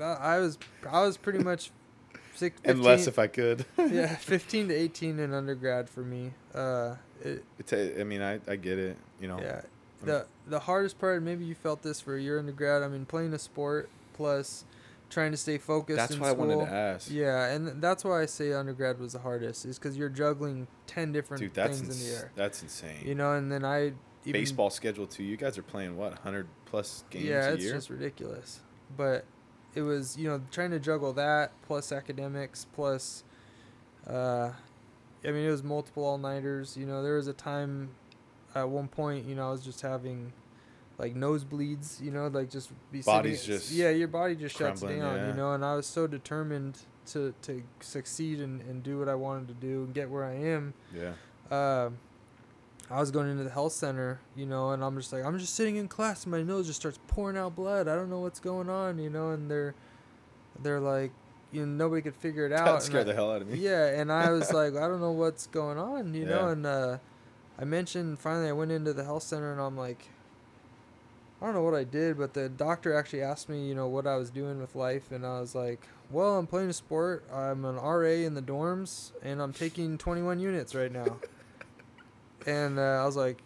I was I was pretty much six, 15, And less if I could. yeah, 15 to 18 in undergrad for me. Uh, it, It's a, I mean, I, I get it. You know. yeah. The the hardest part, maybe you felt this for your undergrad. I mean, playing a sport plus trying to stay focused. That's why I wanted to ask. Yeah, and that's why I say undergrad was the hardest, is because you're juggling ten different Dude, things in the ins- air. that's insane. You know, and then I even, Baseball schedule too. You guys are playing what 100 plus games Yeah, a it's just ridiculous. But it was you know trying to juggle that plus academics plus, uh, I mean it was multiple all nighters. You know there was a time, at one point you know I was just having, like nosebleeds. You know like just be Body's sitting, just yeah your body just shuts down. yeah. You know and I was so determined to to succeed and, and do what I wanted to do and get where I am. yeah. uh, I was going into the health center, you know, and I'm just like, I'm just sitting in class, and my nose just starts pouring out blood. I don't know what's going on, you know, and they're, they're like, you know, nobody could figure it out. That scared I- the hell out of me. Yeah, and I was like, I don't know what's going on, you know, Yeah. and uh, I mentioned finally I went into the health center, and I'm like, I don't know what I did, but the doctor actually asked me, you know, what I was doing with life, and I was like, well, I'm playing a sport. I'm an RA in the dorms, and I'm taking 21 units right now. and uh, I was like,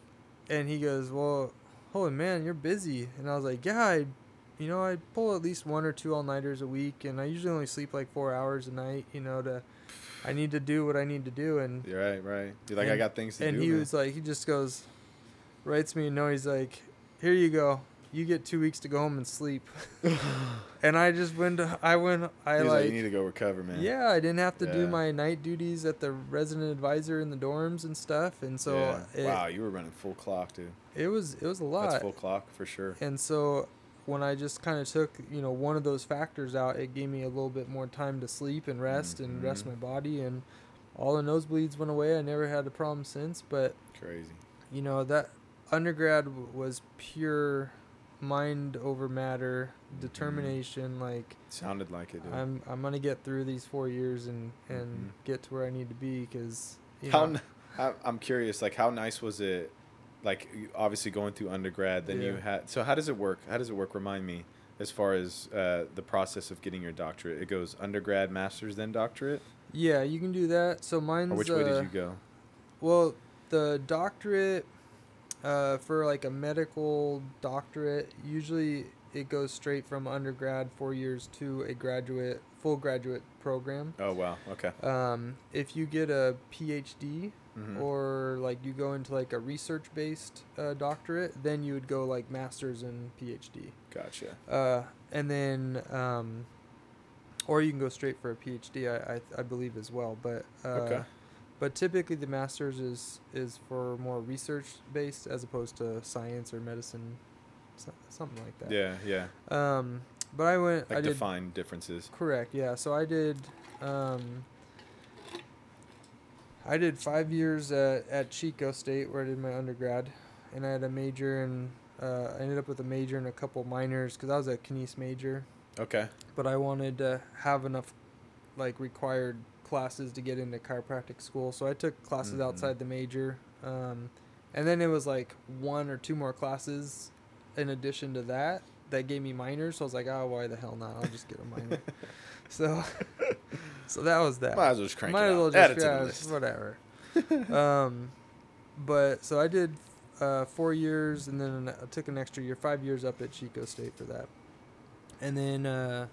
and he goes, well, holy man, you're busy. And I was like, yeah, I, you know, I pull at least one or two all nighters a week, and I usually only sleep like four hours a night, you know, to, I need to do what I need to do, and You're right, right. You're like, I got things to and do. And he man. was like, he just goes, writes me a note. He's like, here you go. You get two weeks to go home and sleep. and I just went. To, I went. I He's like, you need to go recover, man. yeah, I didn't have to do my night duties at the resident advisor in the dorms and stuff, and so Yeah. it, wow, you were running full clock, dude. it was it was a lot. That's full clock for sure. And so when I just kind of took, you know, one of those factors out, it gave me a little bit more time to sleep and rest and rest Mhm. my body and all the nosebleeds went away. I never had a problem since, but Crazy. you know, that undergrad was pure mind over matter, determination like Sounded like it, dude. I'm I'm going to get through these 4 years and and Mhm. get to where I need to be cuz you how know, n- I'm curious, like how nice was it? Like obviously going through undergrad, then you had. So how does it work? How does it work? Remind me, as far as uh, the process of getting your doctorate. It goes undergrad, master's, then doctorate. yeah, you can do that. So mine's Or which way uh, did you go? Well, the doctorate uh, for like a medical doctorate, usually it goes straight from undergrad four years to a graduate full graduate program. Oh wow. Okay. Um, if you get a PhD Mhm. or like you go into like a research based uh, doctorate, then you would go like masters and PhD. Gotcha. Uh, and then, um, or you can go straight for a PhD, I, I, I believe as well. But uh, Okay. But typically the master's is is for more research based as opposed to science or medicine, something like that. Yeah. Yeah. Um, but I went. Like I did define differences. correct. Yeah. So I did. Um, I did five years at, at Chico State where I did my undergrad, and I had a major and uh, I ended up with a major and a couple minors because I was a kines major Okay. but I wanted to have enough like required classes to get into chiropractic school. So I took classes Mhm. outside the major. Um, and then it was like one or two more classes in addition to that that gave me minors. So I was like, oh, why the hell not? I'll just get a minor. so, so that was that. Might as well just crank Might as well out. just Add it yeah, the whatever. um, but so I did uh, four years, and then I took an extra year, five years up at Chico State for that, and then uh,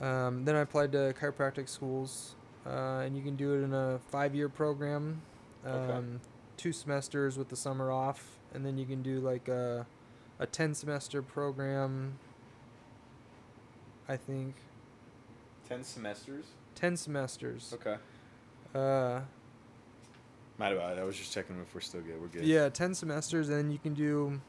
um, then I applied to chiropractic schools, uh, and you can do it in a five-year program, um, Okay. two semesters with the summer off, and then you can do like a a ten-semester program. I think Ten semesters. ten semesters. Okay. Uh, My bad. I was just checking if we're still good. We're good. Yeah, ten semesters, and then you can do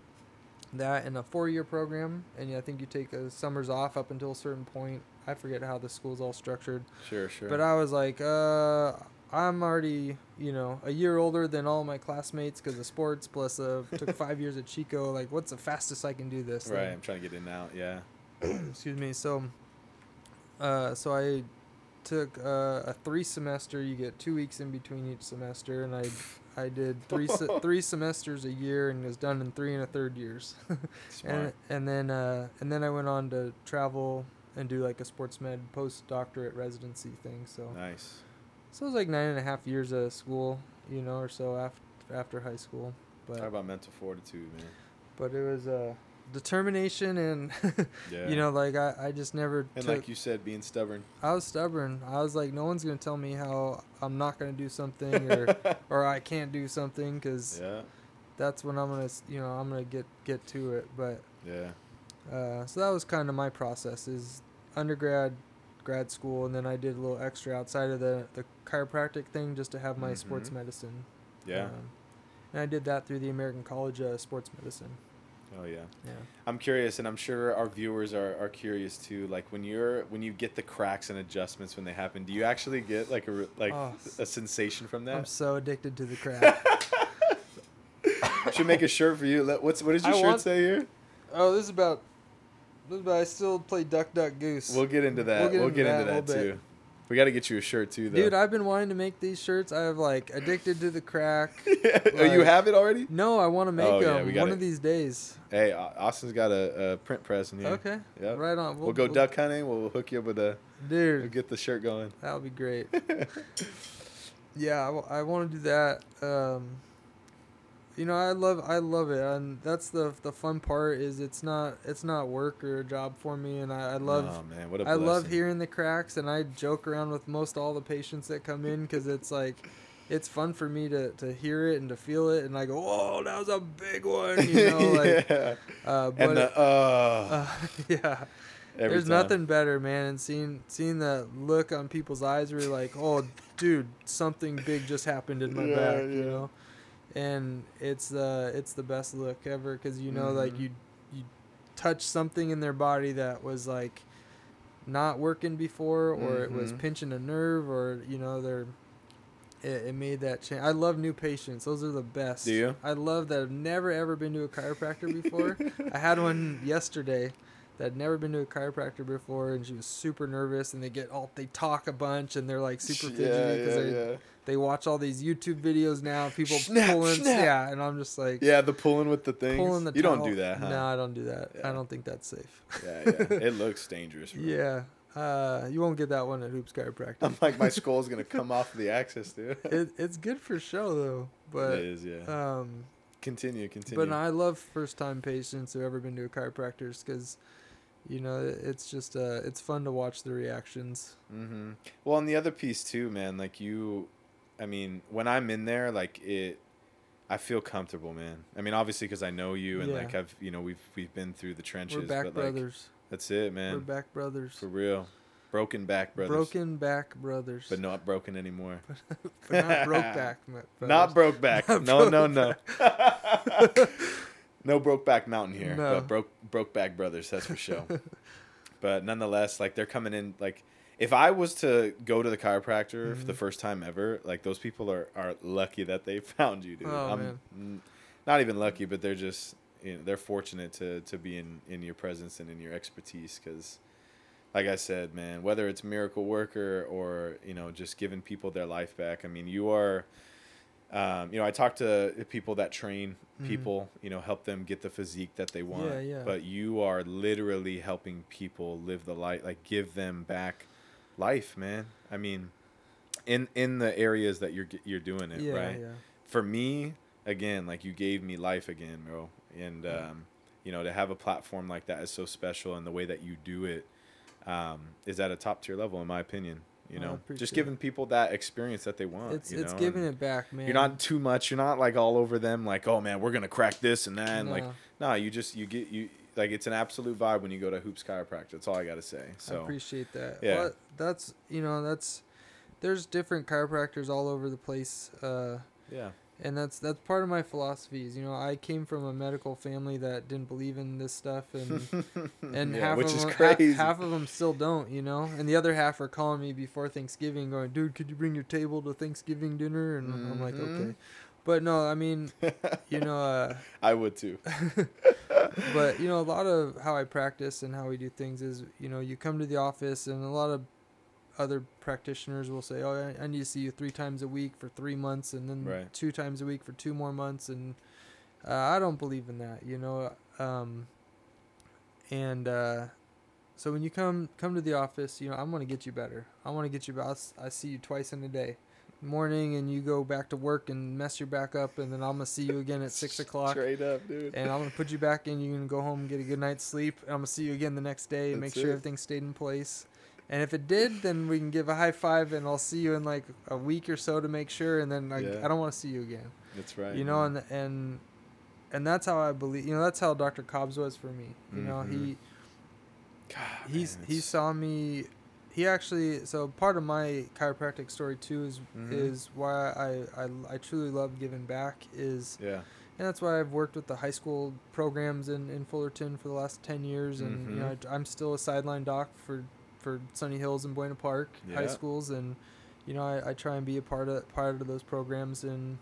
that in a four-year program, and I think you take uh, summers off up until a certain point. I forget how the school's all structured, Sure. Sure. but I was like, uh, I'm already, you know, a year older than all my classmates because of sports. Plus, uh, took five years at Chico. Like, what's the fastest I can do this? Right. thing? I'm trying to get in and out. Yeah. excuse me. So, uh, so I took uh, a three semester. You get two weeks in between each semester, and I I did three se- three semesters a year, and was done in three and a third years. Smart. and and then uh, and then I went on to travel and do like a sports med post doctorate residency thing. So nice. so it was like nine and a half years of school, you know, or so after after high school. Talk But about mental fortitude, man. but it was uh, determination and Yeah. you know like I, I just never and took like you said, being stubborn. I was stubborn. I was like, no one's gonna tell me how I'm not gonna do something or or I can't do something because yeah. that's when I'm gonna, you know, I'm gonna get get to it. But Yeah. Uh, so that was kind of my process: is undergrad, grad school, and then I did a little extra outside of the the chiropractic thing just to have my sports Mhm. medicine. Yeah. Um, and I did that through the American College of Sports Medicine. oh yeah. Yeah. I'm curious, and I'm sure our viewers are, are curious too. Like when you're when you get the cracks and adjustments when they happen, do you actually get like a like Oh. a sensation from that? I'm so addicted to the crack. Should make a shirt for you. What's what does your I shirt want- say here? oh, this is about. About. I still play Duck Duck Goose. We'll get into that. We'll get, into that, a little bit. too. We got to get you a shirt too, though. Dude, I've been wanting to make these shirts. I have like addicted to the crack. oh, you have it already? No, I want to make Oh, them we one of these days. Hey, Austin's got a, a print press in here. Okay. Yep. Right on. We'll, go duck hunting. We'll hook you up with a. We'll Dude, get the shirt going. that would be great. yeah, I, want to do that. Um, you know, I love I love it, and that's the the fun part is it's not it's not work or a job for me, and I, I love Oh man, what a I love hearing the cracks, and I joke around with most all the patients that come in because it's like, it's fun for me to, to hear it and to feel it, and I go, "Oh, that was a big one," you know, like, yeah. uh, but And the uh, uh, yeah, every there's time. nothing better, man, and seeing seeing that look on people's eyes, where you're like, "Oh, dude, something big just happened in my Yeah, back," yeah. you know, and it's the it's the best look ever because you know, like Mhm. you you touch something in their body that was like not working before or it was Mhm. pinching a nerve or you know they're it, it made that change i love new patients those are the best Do you? i love that i've never ever been to a chiropractor before i had one yesterday that had never been to a chiropractor before and she was super nervous and they get all they talk a bunch and they're like super fidgety yeah, because yeah, they, yeah. They watch all these youtube videos now people Snap, pulling snap. yeah and i'm just like Yeah, the pulling with the things. pulling the you don't do that, huh? no i don't do that Yeah. i don't think that's safe Yeah, yeah. It looks dangerous. Bro. Yeah. Uh, you won't get that one at Hoops Chiropractic. I'm like my skull's gonna come off the axis, dude. it, it's good for show though, but is, yeah. um, continue, continue. but I love first time patients who have ever been to a chiropractor's because, you know, it's just uh, it's fun to watch the reactions. Mm-hmm. Well, and the other piece too, man. Like you, I mean, when I'm in there, like it, I feel comfortable, man. I mean, obviously because I know you and Yeah. like I've, you know, we've we've been through the trenches. We're back but like, brothers. that's it, man. We're back brothers. For real, broken back brothers. Broken back brothers. but not broken anymore. But not broke back. Not broke back. Not no, no, broke no. no broke back mountain here, No. but broke broke back brothers. That's for sure. but nonetheless, like they're coming in. Like if I was to go to the chiropractor for the Mhm. first time ever, like those people are are lucky that they found you, dude. Oh, I'm man. not even lucky, but they're just you know they're fortunate to to be in in your presence and in your expertise because. Like I said, man, whether it's miracle worker or you know just giving people their life back, I mean, you are um, you know, I talk to people that train Mhm. people, you know, help them get the physique that they want. Yeah, yeah. But you are literally helping people live the life, like give them back life, man. I mean, in in the areas that you're you're doing it, Yeah, right? yeah. For me, again, like you gave me life again, bro. And um, you know, to have a platform like that is so special, and the way that you do it um, is at a top tier level, in my opinion. You know, just giving people that experience that they want. It's it's know, giving and- it back, man. you're not too much. You're not like all over them. Like, oh man, we're gonna crack this and that. And like, No. no, you just you get you like it's an absolute vibe when you go to Hoops Chiropractor. That's all I gotta say. I So appreciate that. Yeah. Well, that's you know that's there's different chiropractors all over the place, uh, yeah, and that's that's part of my philosophy is you know i came from a medical family that didn't believe in this stuff and and Yeah, half which of is them, crazy. half of them still don't you know and the other half are calling me before thanksgiving going dude could you bring your table to thanksgiving dinner and i'm like Mhm. okay but no i mean you know uh I would too. but you know a lot of how i practice and how we do things is you know you come to the office and a lot of other practitioners will say oh i, I need to see you three times a week for three months and then Right. two times a week for two more months and uh, i don't believe in that you know um, and uh, so when you come come to the office you know i'm going to get you better i want to get you i see you twice in a day morning and you go back to work and mess your back up and then i'm to see you again at six o'clock Straight up, dude. and I'm gonna put you back in. You can go home and get a good night's sleep. I'm gonna see you again the next day and make sure it. everything stayed in place. And if it did, then we can give a high five, and I'll see you in like a week or so to make sure. And then like, Yeah. I don't want to see you again. That's right. you know, man. and and and that's how I believe. You know, that's how Dr. Cobbs was for me. You know, he Mhm. God, he's man, he saw me. He actually so part of my chiropractic story too is Mhm. is why I, I I truly love giving back is Yeah. and that's why I've worked with the high school programs in, in Fullerton for the last 10 years. And, you know. I, am still a sideline doc for, for Sunny Hills and Buena Park high schools. And, you know, I, I try and be a part of, part of those programs. And,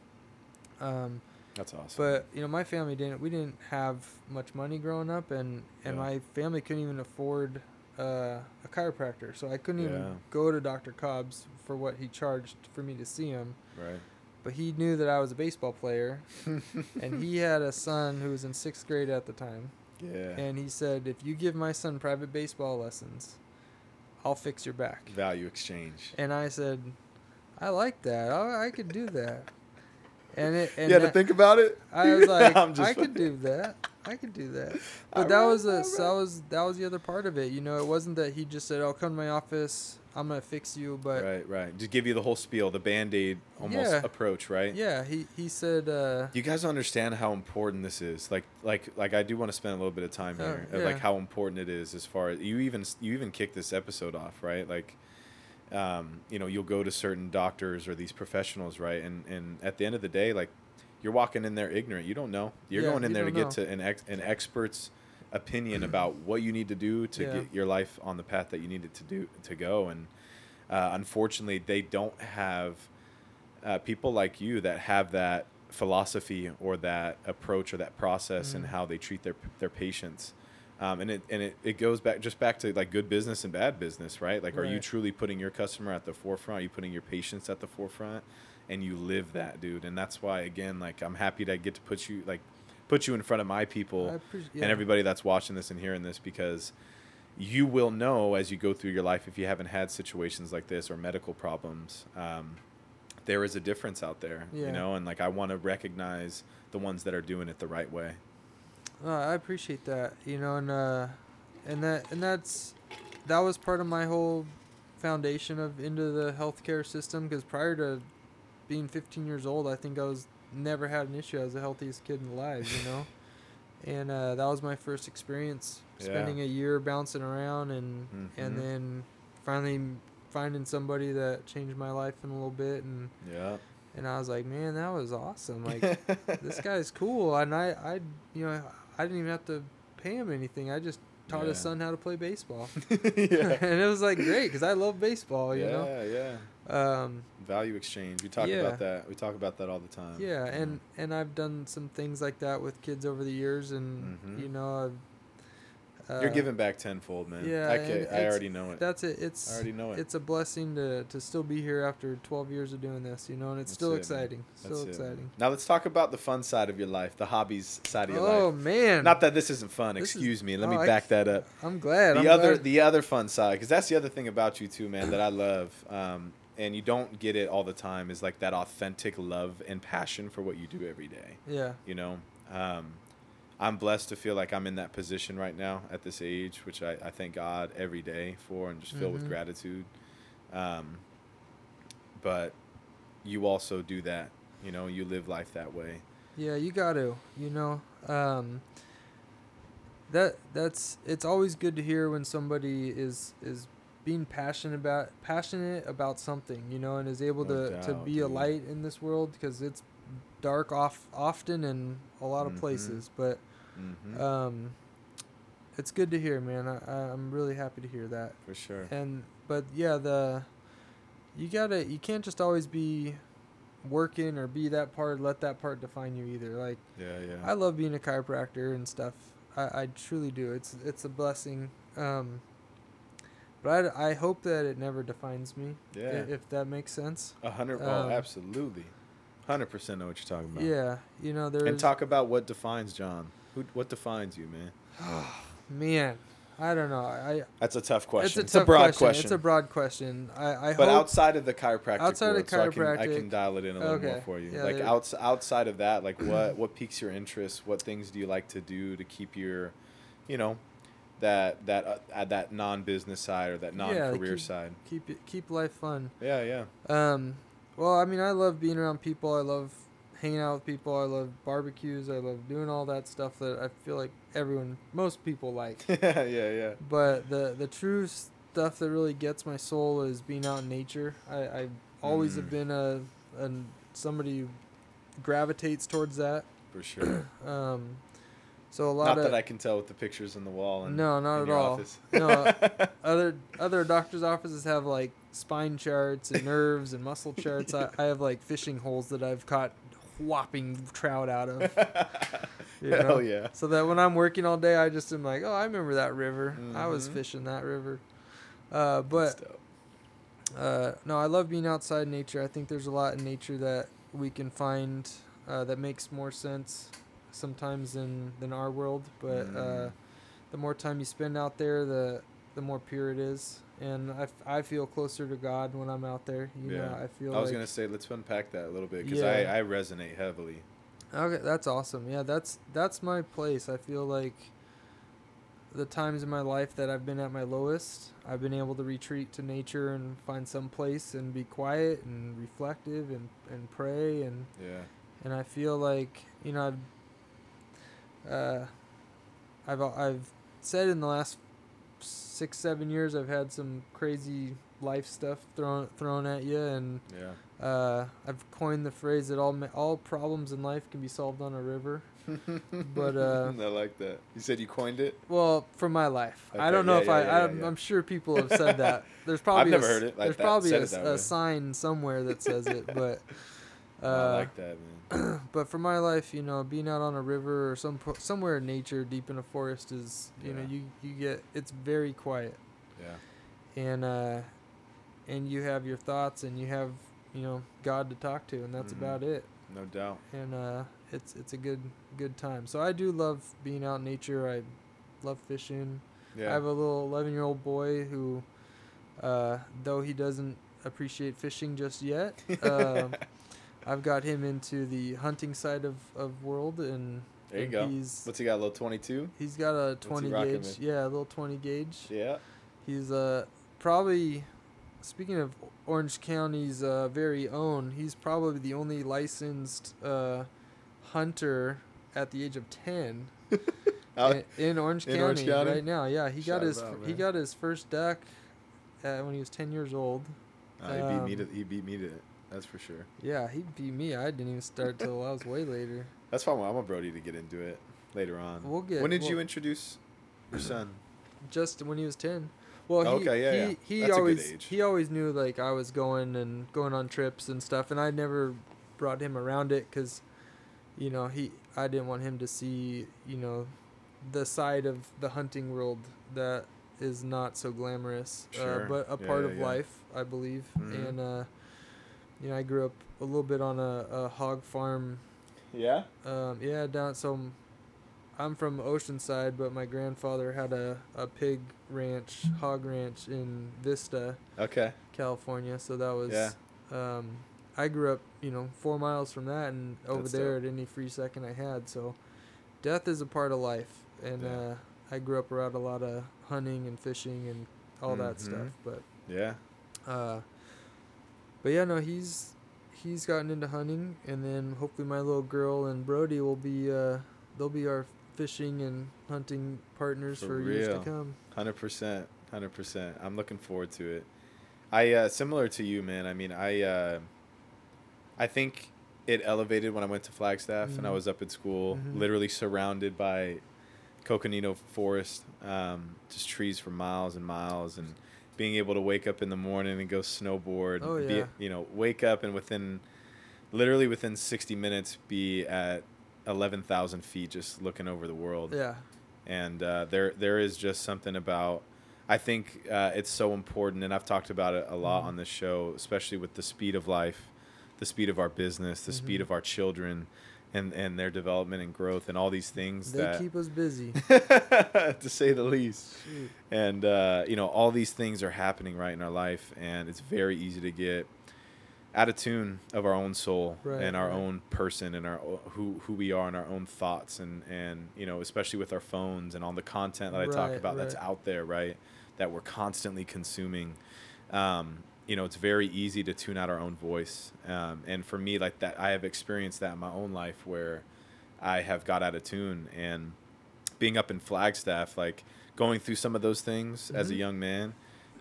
um, That's awesome. but, you know, my family didn't, we didn't have much money growing up and, and Yeah. my family couldn't even afford, uh, a chiropractor. So I couldn't Yeah. even go to Dr. Cobbs for what he charged for me to see him. right. But he knew that I was a baseball player and he had a son who was in sixth grade at the time. yeah. And he said, if you give my son private baseball lessons, I'll fix your back. Value exchange. And I said, I like that. I, I could do that. And it, and you had to think about it. I was like, I could do that. I could do that. But that was a so that was that was the other part of it. You know, it wasn't that he just said, "I'll "Oh, come to my office. I'm gonna fix you." But right, right. Just give you the whole spiel, the band aid almost Yeah. approach, right? yeah, he he said, uh, You guys understand how important this is. Like, like, like. I do want to spend a little bit of time Oh, here, yeah. like how important it is as far as you even you even kick this episode off, right? Like, um, you know, you'll go to certain doctors or these professionals, right? And and at the end of the day, like, you're walking in there ignorant. You don't know. You're Yeah, going in you there to don't get to an ex, an expert's opinion about what you need to do to Yeah. get your life on the path that you need it to do to go. And uh, unfortunately, they don't have uh, people like you that have that philosophy or that approach or that process and Mhm. how they treat their their patients. Um, and it and it, it goes back just back to like good business and bad business, right? Like, are you truly putting your customer at the forefront? Are you putting your patients at the forefront? And you live that, dude. And that's why, again, like I'm happy to get to put you like put you in front of my people yeah. and everybody that's watching this and hearing this because you will know as you go through your life if you haven't had situations like this or medical problems um, there is a difference out there you know and like i want to recognize the ones that are doing it the right way Uh, I appreciate that, you know, and uh, and that and that's that was part of my whole foundation of into the healthcare system because prior to being 15 years old, I think I was never had an issue. I was the healthiest kid alive, you know, and uh, that was my first experience Yeah. spending a year bouncing around and Mhm. and then finally finding somebody that changed my life in a little bit and yeah and I was like, man, that was awesome. Like this guy's cool, and I, I, you know, I didn't even have to pay him anything. I just taught his son how to play baseball, and it was like great because I love baseball, you yeah know. yeah Um, value exchange we talk Yeah. about that we talk about that all the time yeah, and and I've done some things like that with kids over the years, and Mhm. you know, I've. Uh, you're giving back tenfold man yeah, i, and ca- I already know it That's it. It's i already know it it's a blessing to to still be here after 12 years of doing this, you know, and it's That's still it, exciting. Still it, exciting. now let's talk about the fun side of your life the hobbies side of your Oh life Oh man! Not that this isn't fun. This is- Excuse me. Let oh, me back c- that up. I'm glad. The I'm other, glad. the other fun side, because that's the other thing about you too, man, that I love, um, and you don't get it all the time, is like that authentic love and passion for what you do every day. yeah. You know, um, I'm blessed to feel like I'm in that position right now at this age, which I, I thank God every day for, and just filled with gratitude. Um, but you also do that. You know, you live life that way. Yeah, you got to. You know, um, that that's it's always good to hear when somebody is is being passionate about passionate about something, you know, and is able No to to doubt, be a light in this world because it's dark off often in a lot of Mhm. places, but hmm um, it's good to hear, man. I, I'm really happy to hear that. For sure. And but yeah, the you gotta you can't just always be working or be that part. Let that part define you either. Like Yeah, yeah. I love being a chiropractor and stuff. I, I truly do. It's it's a blessing. Um, but I, I hope that it never defines me. Yeah. If that makes sense. A hundred. um, oh, absolutely. Hundred percent know what you're talking about. Yeah. You know there's And talk about what defines John. Who? What defines you, man? man. I don't know. I That's a tough question. it's a tough broad question. It's a broad question. I I but outside of the chiropractic Outside of world, so I can, I can dial it in a little more for you. yeah, like outs, outside of that, like what what piques your interest? What things do you like to do to keep your, you know, that that uh, that non-business side or that non-career keep- side? keep it, keep life fun. Yeah, yeah. Um, well, I mean, I love being around people. I love hanging out with people. I love barbecues. I love doing all that stuff that I feel like everyone, most people like. yeah, yeah. yeah. But the the true stuff that really gets my soul is being out in nature. I I always have Mm. been a, a somebody who gravitates towards that. For sure. Um, so a lot Not of that I can tell with the pictures on the wall. And No, not at all. No, other other doctors' offices have like spine charts and nerves and muscle charts. I, I have like fishing holes that I've caught whopping trout out of. You Hell know? yeah. So that when I'm working all day, I just am like, oh, I remember that river. I was Mhm. fishing that river. Uh, but uh, no, I love being outside in nature. I think there's a lot in nature that we can find uh, that makes more sense sometimes than than our world. But uh, Mm. the more time you spend out there, the the more pure it is. And I, f- I feel closer to God when I'm out there. You know, Yeah. I feel I was like gonna say let's unpack that a little bit because Yeah. I, I resonate heavily. Okay, that's awesome. Yeah, that's that's my place. I feel like the times in my life that I've been at my lowest, I've been able to retreat to nature and find some place and be quiet and reflective and, and pray and Yeah. and I feel like you know I've uh, I've I've said in the last six seven years I've had some crazy life stuff thrown thrown at you and Yeah. uh, I've coined the phrase that all ma- all problems in life can be solved on a river. But, uh, I like that. You said you coined it. Well, for my life, I don't know yeah, if yeah, I. I'm. I'm sure people have said that. There's probably never a heard it like there's that, probably a, it a sign somewhere that says it, but. Uh, I like that, man. but for my life, you know, being out on a river or some po- somewhere in nature, deep in a forest, is you know you you get it's very quiet Yeah. and uh, and you have your thoughts and you have you know God to talk to and that's Mhm. about it. No doubt. and uh, it's it's a good good time. So I do love being out in nature. I love fishing. Yeah. I have a little 11 year old boy who, uh, though he doesn't appreciate fishing just yet, um I've got him into the hunting side of, of world, and there you and go. He's What's he got? A little twenty-two. he's got a 20 gauge, with? yeah, a little 20 gauge. Yeah. He's uh probably speaking of Orange County's uh, very own. He's probably the only licensed uh, hunter at the age of ten in, in Orange in County Orange County? right now. Yeah, he got his out, he got his first duck uh, when he was ten years old. Uh, he beat me to um, he beat me to it. That's for sure. Yeah, he beat me. I didn't even start till I was way later. That's why I'm a Brody to get into it later on. We'll get- When did we'll- you introduce your son? just when he was 10 well he, Okay, yeah, he, yeah. he That's a good always age. he always knew like i was going and going on trips and stuff and i never brought him around it because you know he i didn't want him to see you know the side of the hunting world that is not so glamorous Sure. uh, but a Yeah, part yeah, of life i believe Mhm. and uh you know i grew up a little bit on a, a hog farm Yeah. um, yeah, down. So I'm from Oceanside, but my grandfather had a, a pig ranch, hog ranch in Vista, Okay. California. So that was. Yeah. Um, I grew up, you know, four miles from that, and over That's there dope. at any free second I had. So, death is a part of life, and Yeah. uh, I grew up around a lot of hunting and fishing and all that stuff. But Yeah. uh, but yeah, no, he's he's gotten into hunting, and then hopefully my little girl and Brody will be uh, they'll be our fishing and hunting partners For for, years to come. Hundred percent, hundred percent. I'm looking forward to it. I uh, similar to you, man. I mean, I uh, I think it elevated when I went to Flagstaff and I Mhm. was up at school, Mhm. literally surrounded by coconino forest, um, just trees for miles and miles, and being able to wake up in the morning and go snowboard. Oh, be- you know, wake up and within, literally within sixty minutes, be at eleven thousand feet, just looking over the world Yeah. and uh, there there is just something about I think uh, it's so important, and I've talked about it a lot Mhm. on this show, especially with the speed of life, the speed of our business, the speed Mhm. of our children, and and their development and growth, and all these things They that, keep us busy. to say the least. Shoot. And uh, you know, all these things are happening right in our life, and it's very easy to get out of tune of our own soul Right, and our right. own person and our who who we are and our own thoughts and and you know especially with our phones and all the content that I talk Right, about that's out there right that we're constantly consuming um, you know it's very easy to tune out our own voice um, and for me like that I have experienced that in my own life where I have got out of tune and being up in Flagstaff like going through some of those things as a Mhm. young man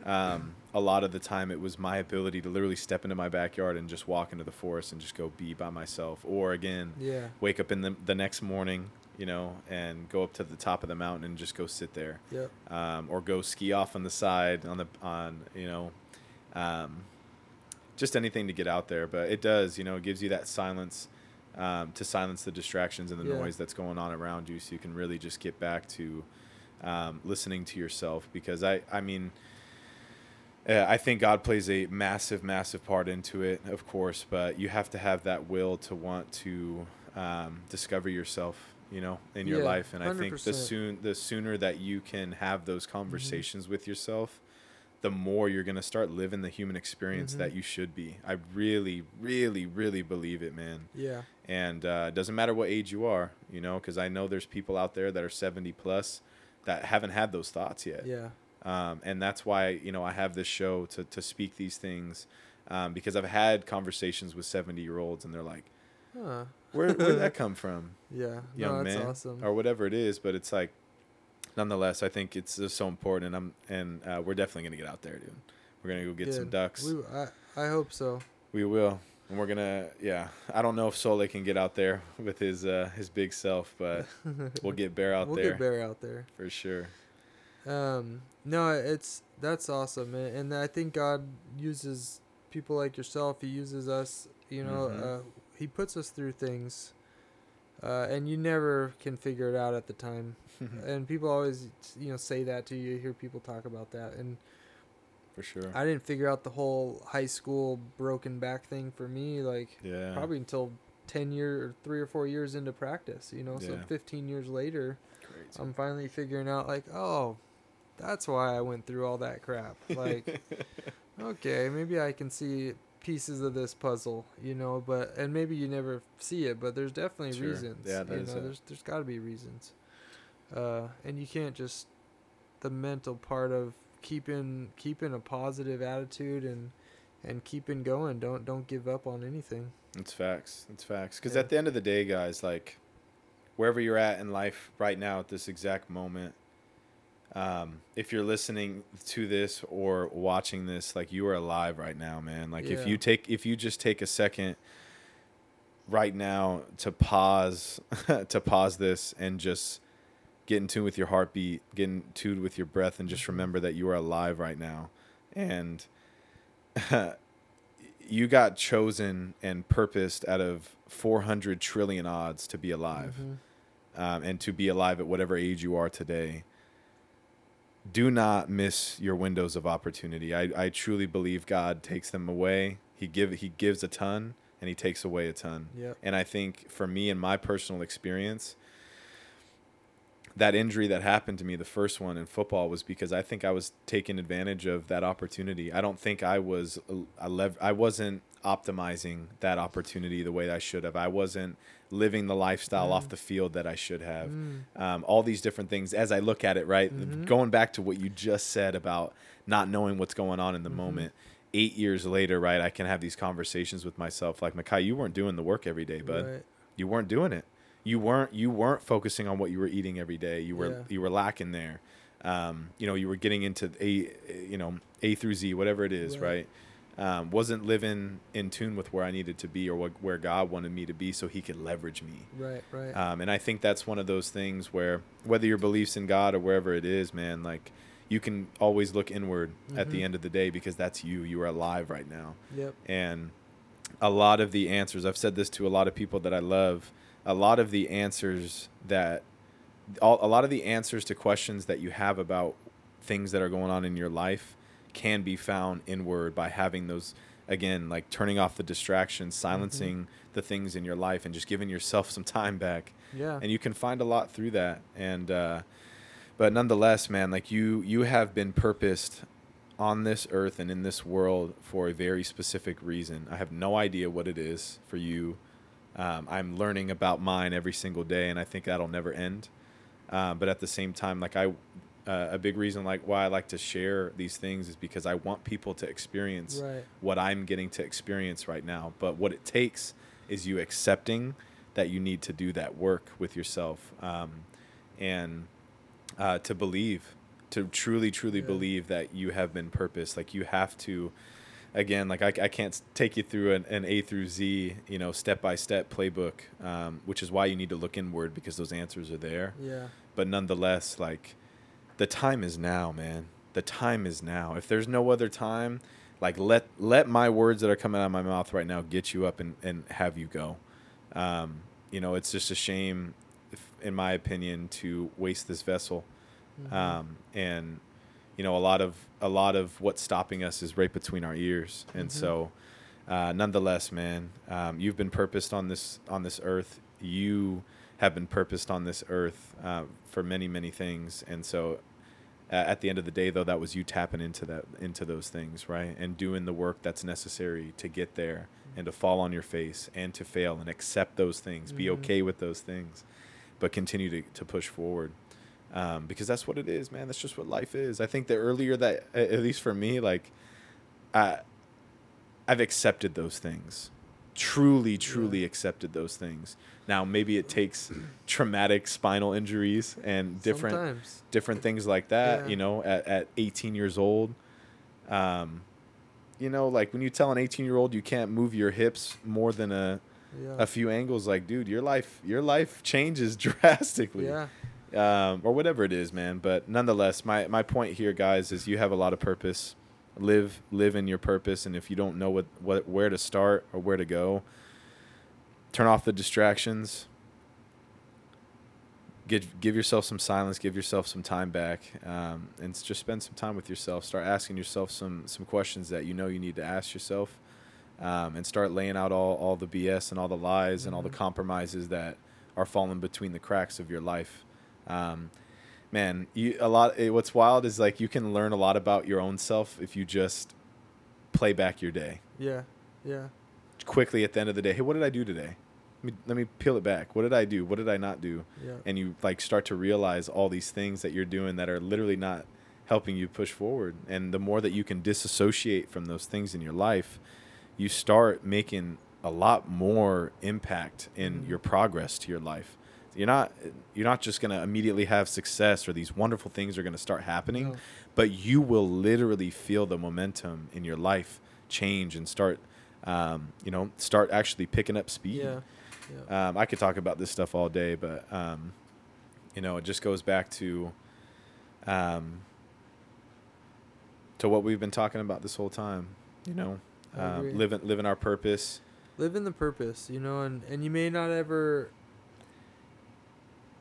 um, a lot of the time it was my ability to literally step into my backyard and just walk into the forest and just go be by myself or again Yeah. wake up in the, the next morning you know and go up to the top of the mountain and just go sit there Yep. um, or go ski off on the side on the on you know um, just anything to get out there but it does you know it gives you that silence um, to silence the distractions and the Yeah. noise that's going on around you so you can really just get back to um, listening to yourself because i i mean uh, I think God plays a massive, massive part into it, of course, but you have to have that will to want to um, discover yourself, you know, in your Yeah, life. And I think the soon, the sooner that you can have those Mm-hmm. conversations with yourself, the more you're gonna start living the human experience Mhm. that you should be. I really, really, really believe it, man. Yeah. And uh, it doesn't matter what age you are, you know, because I know there's people out there that are 70 plus that haven't had those thoughts yet Yeah. um, and that's why you know I have this show to to speak these things um, because I've had conversations with seventy year olds and they're like, Huh. where where did that come from, Yeah. young no, that's man, awesome. or whatever it is? But it's like, nonetheless, I think it's just so important, and I'm and uh, we're definitely gonna get out there, dude. We're gonna go get some ducks. We, I, I hope so. We will. And we're gonna, yeah. I don't know if Sole can get out there with his uh, his big self, but we'll get Bear out there. we'll get Bear out there. for sure. Um, no, it's that's awesome, and, and I think God uses people like yourself. He uses us. You know, Mhm. uh, He puts us through things, uh, and you never can figure it out at the time. and people always, you know, say that to you. You hear people talk about that, and for sure. I didn't figure out the whole high school broken back thing for me. Like yeah. probably until ten year or three or four years into practice. You know, so fifteen years later. Crazy. I'm finally figuring out like, oh, that's why I went through all that crap. Like, okay, maybe I can see pieces of this puzzle, you know, but and maybe you never see it, but there's definitely Sure. reasons. Yeah, you there's know, there's there's got to be reasons. Uh, and you can't just the mental part of keeping keeping a positive attitude and and keeping going. Don't don't give up on anything. It's facts. It's facts. Because Yeah. at the end of the day, guys, like wherever you're at in life right now at this exact moment, um, if you're listening to this or watching this, like you are alive right now, man. Like if you take, if you just take a second right now to pause, to pause this and just get in tune with your heartbeat, get in tune with your breath, and just Mhm. remember that you are alive right now, and you got chosen and purposed out of 400 trillion odds to be alive Mhm. um, and to be alive at whatever age you are today do not miss your windows of opportunity. I, I truly believe god takes them away. He give he gives a ton and he takes away a ton. Yep. and i think for me in my personal experience that injury that happened to me the first one in football was because i think i was taking advantage of that opportunity i don't think i was I, lev- I wasn't optimizing that opportunity the way i should have i wasn't living the lifestyle off Mm. the field that i should have Mm. um, all these different things as I look at it, right? Mhm. Going back to what you just said about not knowing what's going on in the Mhm. moment. Eight years later, right? I can have these conversations with myself, like Makai, you weren't doing the work every day, bud. Right. You weren't doing it. You weren't. You weren't focusing on what you were eating every day. You were. Yeah. You were lacking there. Um, you know, you were getting into a, you know, A through Z, whatever it is, right? Right. um, wasn't living in tune with where I needed to be or what, where God wanted me to be so he could leverage me. Right, right. Um, and I think that's one of those things where whether your beliefs in God or wherever it is, man, like you can always look inward at the Mhm. end of the day because that's you. You are alive right now. yep. And a lot of the answers, I've said this to a lot of people that I love, a lot of the answers that, all, a lot of the answers to questions that you have about things that are going on in your life can be found inward by having those, again, like turning off the distractions, silencing the things in your life, and just giving yourself some time back. Yeah. and you can find a lot through that. And uh but nonetheless man like you you have been purposed on this earth and in this world for a very specific reason. I have no idea what it is for you um, i'm learning about mine every single day and i think that'll never end um, but at the same time like i uh, a big reason like why i like to share these things is because i want people to experience right. what I'm getting to experience right now. But what it takes is you accepting that you need to do that work with yourself um, and uh, to believe, to truly, truly Yeah. believe that you have been purposed. Like you have to, again, like I, I can't take you through an, an A through Z, you know, step by step playbook, um, which is why you need to look inward because those answers are there. Yeah. but nonetheless like the time is now man. The time is now. If there's no other time like let let my words that are coming out of my mouth right now get you up and, and have you go. Um, you know it's just a shame if, in my opinion to waste this vessel. Mhm. um, and you know a lot of a lot of what's stopping us is right between our ears. And Mhm. so uh, nonetheless man um, you've been purposed on this on this earth. You have been purposed on this earth uh, for many many things. And so uh, at the end of the day though that was you tapping into that into those things right? And doing the work that's necessary to get there and to fall on your face and to fail and accept those things be Mhm. okay with those things but continue to, to push forward um, because that's what it is man that's just what life is i think the earlier that at least for me like I, i've accepted those things truly truly Yeah. accepted those things now maybe it takes traumatic spinal injuries and different Sometimes. different things like that Yeah. you know at, at 18 years old um you know like when you tell an 18 year old you can't move your hips more than a, Yeah. a few angles like dude your life your life changes drastically yeah. Um, or whatever it is, man. But nonetheless, my, my point here, guys, is you have a lot of purpose. Live live in your purpose, and if you don't know what, what where to start or where to go, turn off the distractions. Give give yourself some silence. Give yourself some time back, um, and just spend some time with yourself. Start asking yourself some some questions that you know you need to ask yourself, um, and start laying out all all the BS and all the lies and all the Mhm. compromises that are falling between the cracks of your life. Um, man, you a lot. What's wild is like you can learn a lot about your own self if you just play back your day Yeah. Yeah. quickly at the end of the day. Hey, what did I do today? Let me, let me peel it back. What did I do? What did I not do? Yeah. And you like start to realize all these things that you're doing that are literally not helping you push forward. And the more that you can disassociate from those things in your life, you start making a lot more impact in Mhm. your progress to your life. You're not you're not just going to immediately have success or these wonderful things are going to start happening, No. but you will literally feel the momentum in your life change and start um, you know, start actually picking up speed. Yeah. Yeah. Um, I could talk about this stuff all day, but um, you know, it just goes back to um, to what we've been talking about this whole time. You know, um, living living our purpose. live in the purpose you know and and you may not ever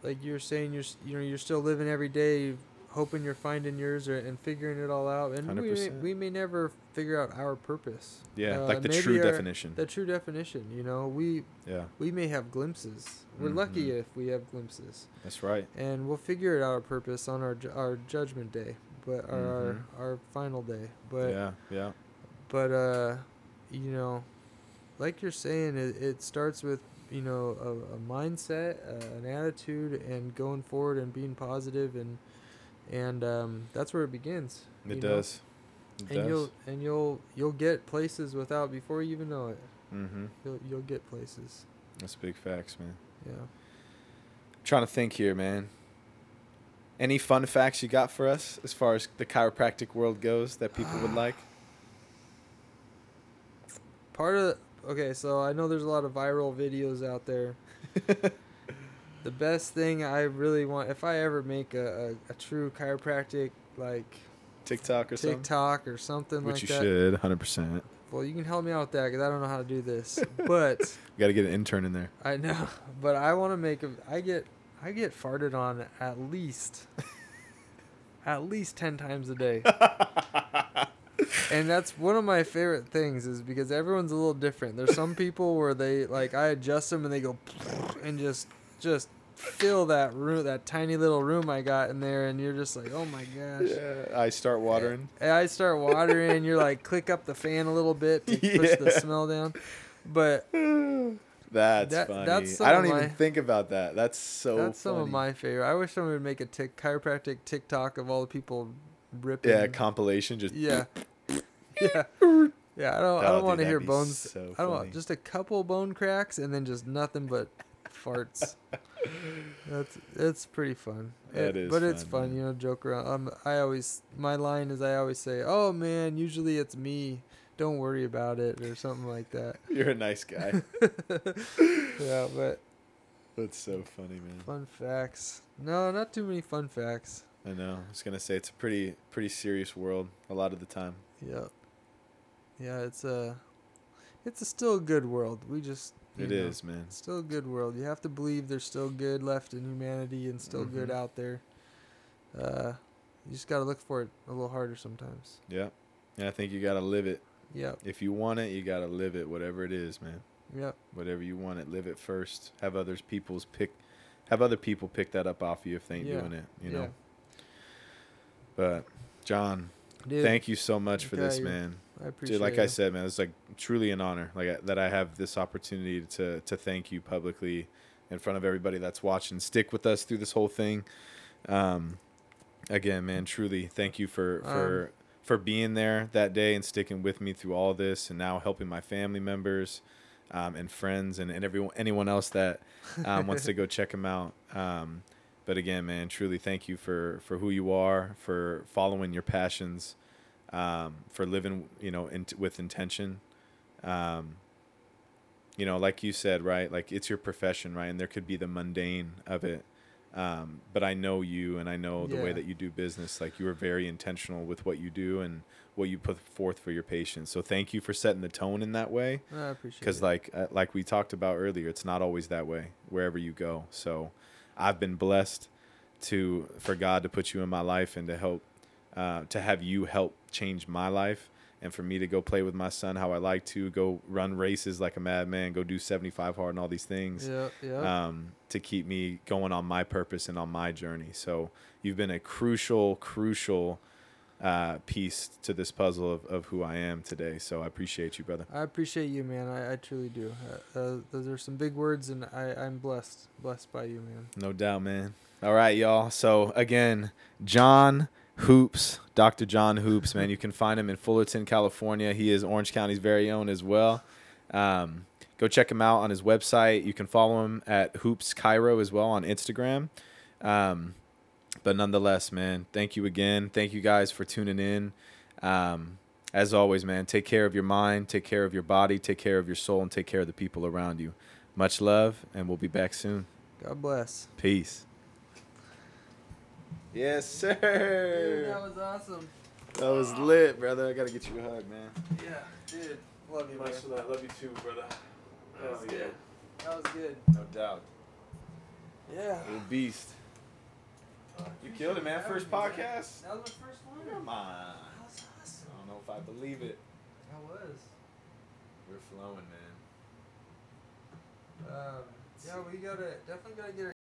like you're saying you're you know you're still living every day hoping you're finding yours or, and figuring it all out and we may, 100%. we may never figure out our purpose Yeah, Uh, like the true our- definition. the true definition you know we yeah, we may have glimpses we're lucky Mhm. if we have glimpses that's right. and we'll figure out our purpose on our our judgment day but our Mhm. our, our final day but yeah, yeah, but uh you know like you're saying it, it starts with you know a, a mindset uh, an attitude and going forward and being positive and and um, that's where it begins it does. It and does. you'll and you'll you'll get places without before you even know it mm-hmm. you'll you'll get places That's big facts, man. yeah I'm trying to think here, man. Any fun facts you got for us as far as the chiropractic world goes that people would like? part of okay, so I know there's a lot of viral videos out there. The best thing I really want, if I ever make a, a, a true chiropractic like TikTok or something. TikTok or something Which like you that, should, hundred percent. well, you can help me out with that because I don't know how to do this. But Got to get an intern in there. I know, but I want to make a. I get I get farted on at least at least ten times a day, and that's one of my favorite things is because everyone's a little different. There's some people where they like I adjust them and they go and just just fill that room that tiny little room I got in there, and you're just like, oh my gosh. yeah, I start watering. And I start watering, and you're like, click up the fan a little bit to push the smell down. But That's That- funny. that's I don't of even my- think about that. That's so. That's some of my favorite. I wish someone would make a tick chiropractic TikTok of all the people ripping. Yeah, compilation. Just yeah, yeah, yeah. I don't. I Oh, don't want to hear bones. so I don't want just a couple bone cracks and then just nothing but farts. That's that's pretty fun. That It- is but it's fun, fun, man. you know. Joke around. Um, I always my line is I always say, "Oh man, usually it's me. Don't worry about it," or something like that. You're a nice guy. yeah, but That's so funny, man. fun facts. No, not too many fun facts. I know. I was gonna say it's a pretty pretty serious world a lot of the time. Yep. Yeah, it's a, it's a still good world. We just It know, is, man. still a good world. You have to believe there's still good left in humanity and still good Mhm. out there. Uh, you just gotta look for it a little harder sometimes. Yeah. And I think you gotta live it. Yeah. If you want it, you gotta live it. Whatever it is, man. Yep. Whatever you want it, live it first. Have others people's pick, have other people pick that up off you if they ain't Yeah. doing it. You Yeah. know. But John, Dude, thank you so much for this, Okay, you're- man. I appreciate Dude, like I said, man, it's like truly an honor, like that I have this opportunity to to thank you publicly in front of everybody that's watching. Stick with us through this whole thing. Um, again, man, truly thank you for for Um, for being there that day and sticking with me through all this, and now helping my family members. Um, and friends and, and everyone anyone else that um, wants to go check him out. Um, but again, man, truly thank you for for who you are, for following your passions, um, for living, you know, in, with intention. Um, you know, like you said, right? Like it's your profession, right? And there could be the mundane of it. Um, but I know you, and I know the way that you do business. Like you are very intentional with what you do and what you put forth for your patients. So thank you for setting the tone in that way I appreciate because it. like uh, like we talked about earlier it's not always that way wherever you go so i've been blessed to for god to put you in my life and to help uh, to have you help change my life and for me to go play with my son how i like to go run races like a madman go do 75 hard and all these things Yep. Yep. um, to keep me going on my purpose and on my journey. So you've been a crucial, crucial uh, piece to this puzzle of, of who I am today. So I appreciate you, brother. I appreciate you, man. I, I truly do. Uh, uh, those are some big words, and I, I'm blessed, blessed by you, man. No doubt, man. All right, y'all. So again, John Hoops, Dr. John Hoops, man. You can find him in Fullerton, California. He is Orange County's very own as well. Um, go check him out on his website. You can follow him at Hoops Chiro as well on Instagram. Um, but nonetheless, man, thank you again. Thank you guys for tuning in. Um, as always, man, take care of your mind, take care of your body, take care of your soul, and take care of the people around you. Much love, and we'll be back soon. God bless. Peace. Yes, sir. That was awesome. That was lit, brother. I gotta get you a hug, man. Yeah, dude. Love you, Much man. that. Love you too, brother. That was good. That was good. No doubt. Yeah. Little beast. You killed it, man. First podcast. That was my first one. Come on. That was awesome. I don't know if I believe it. That was. We're flowing, man. Um, yeah, we gotta definitely gotta get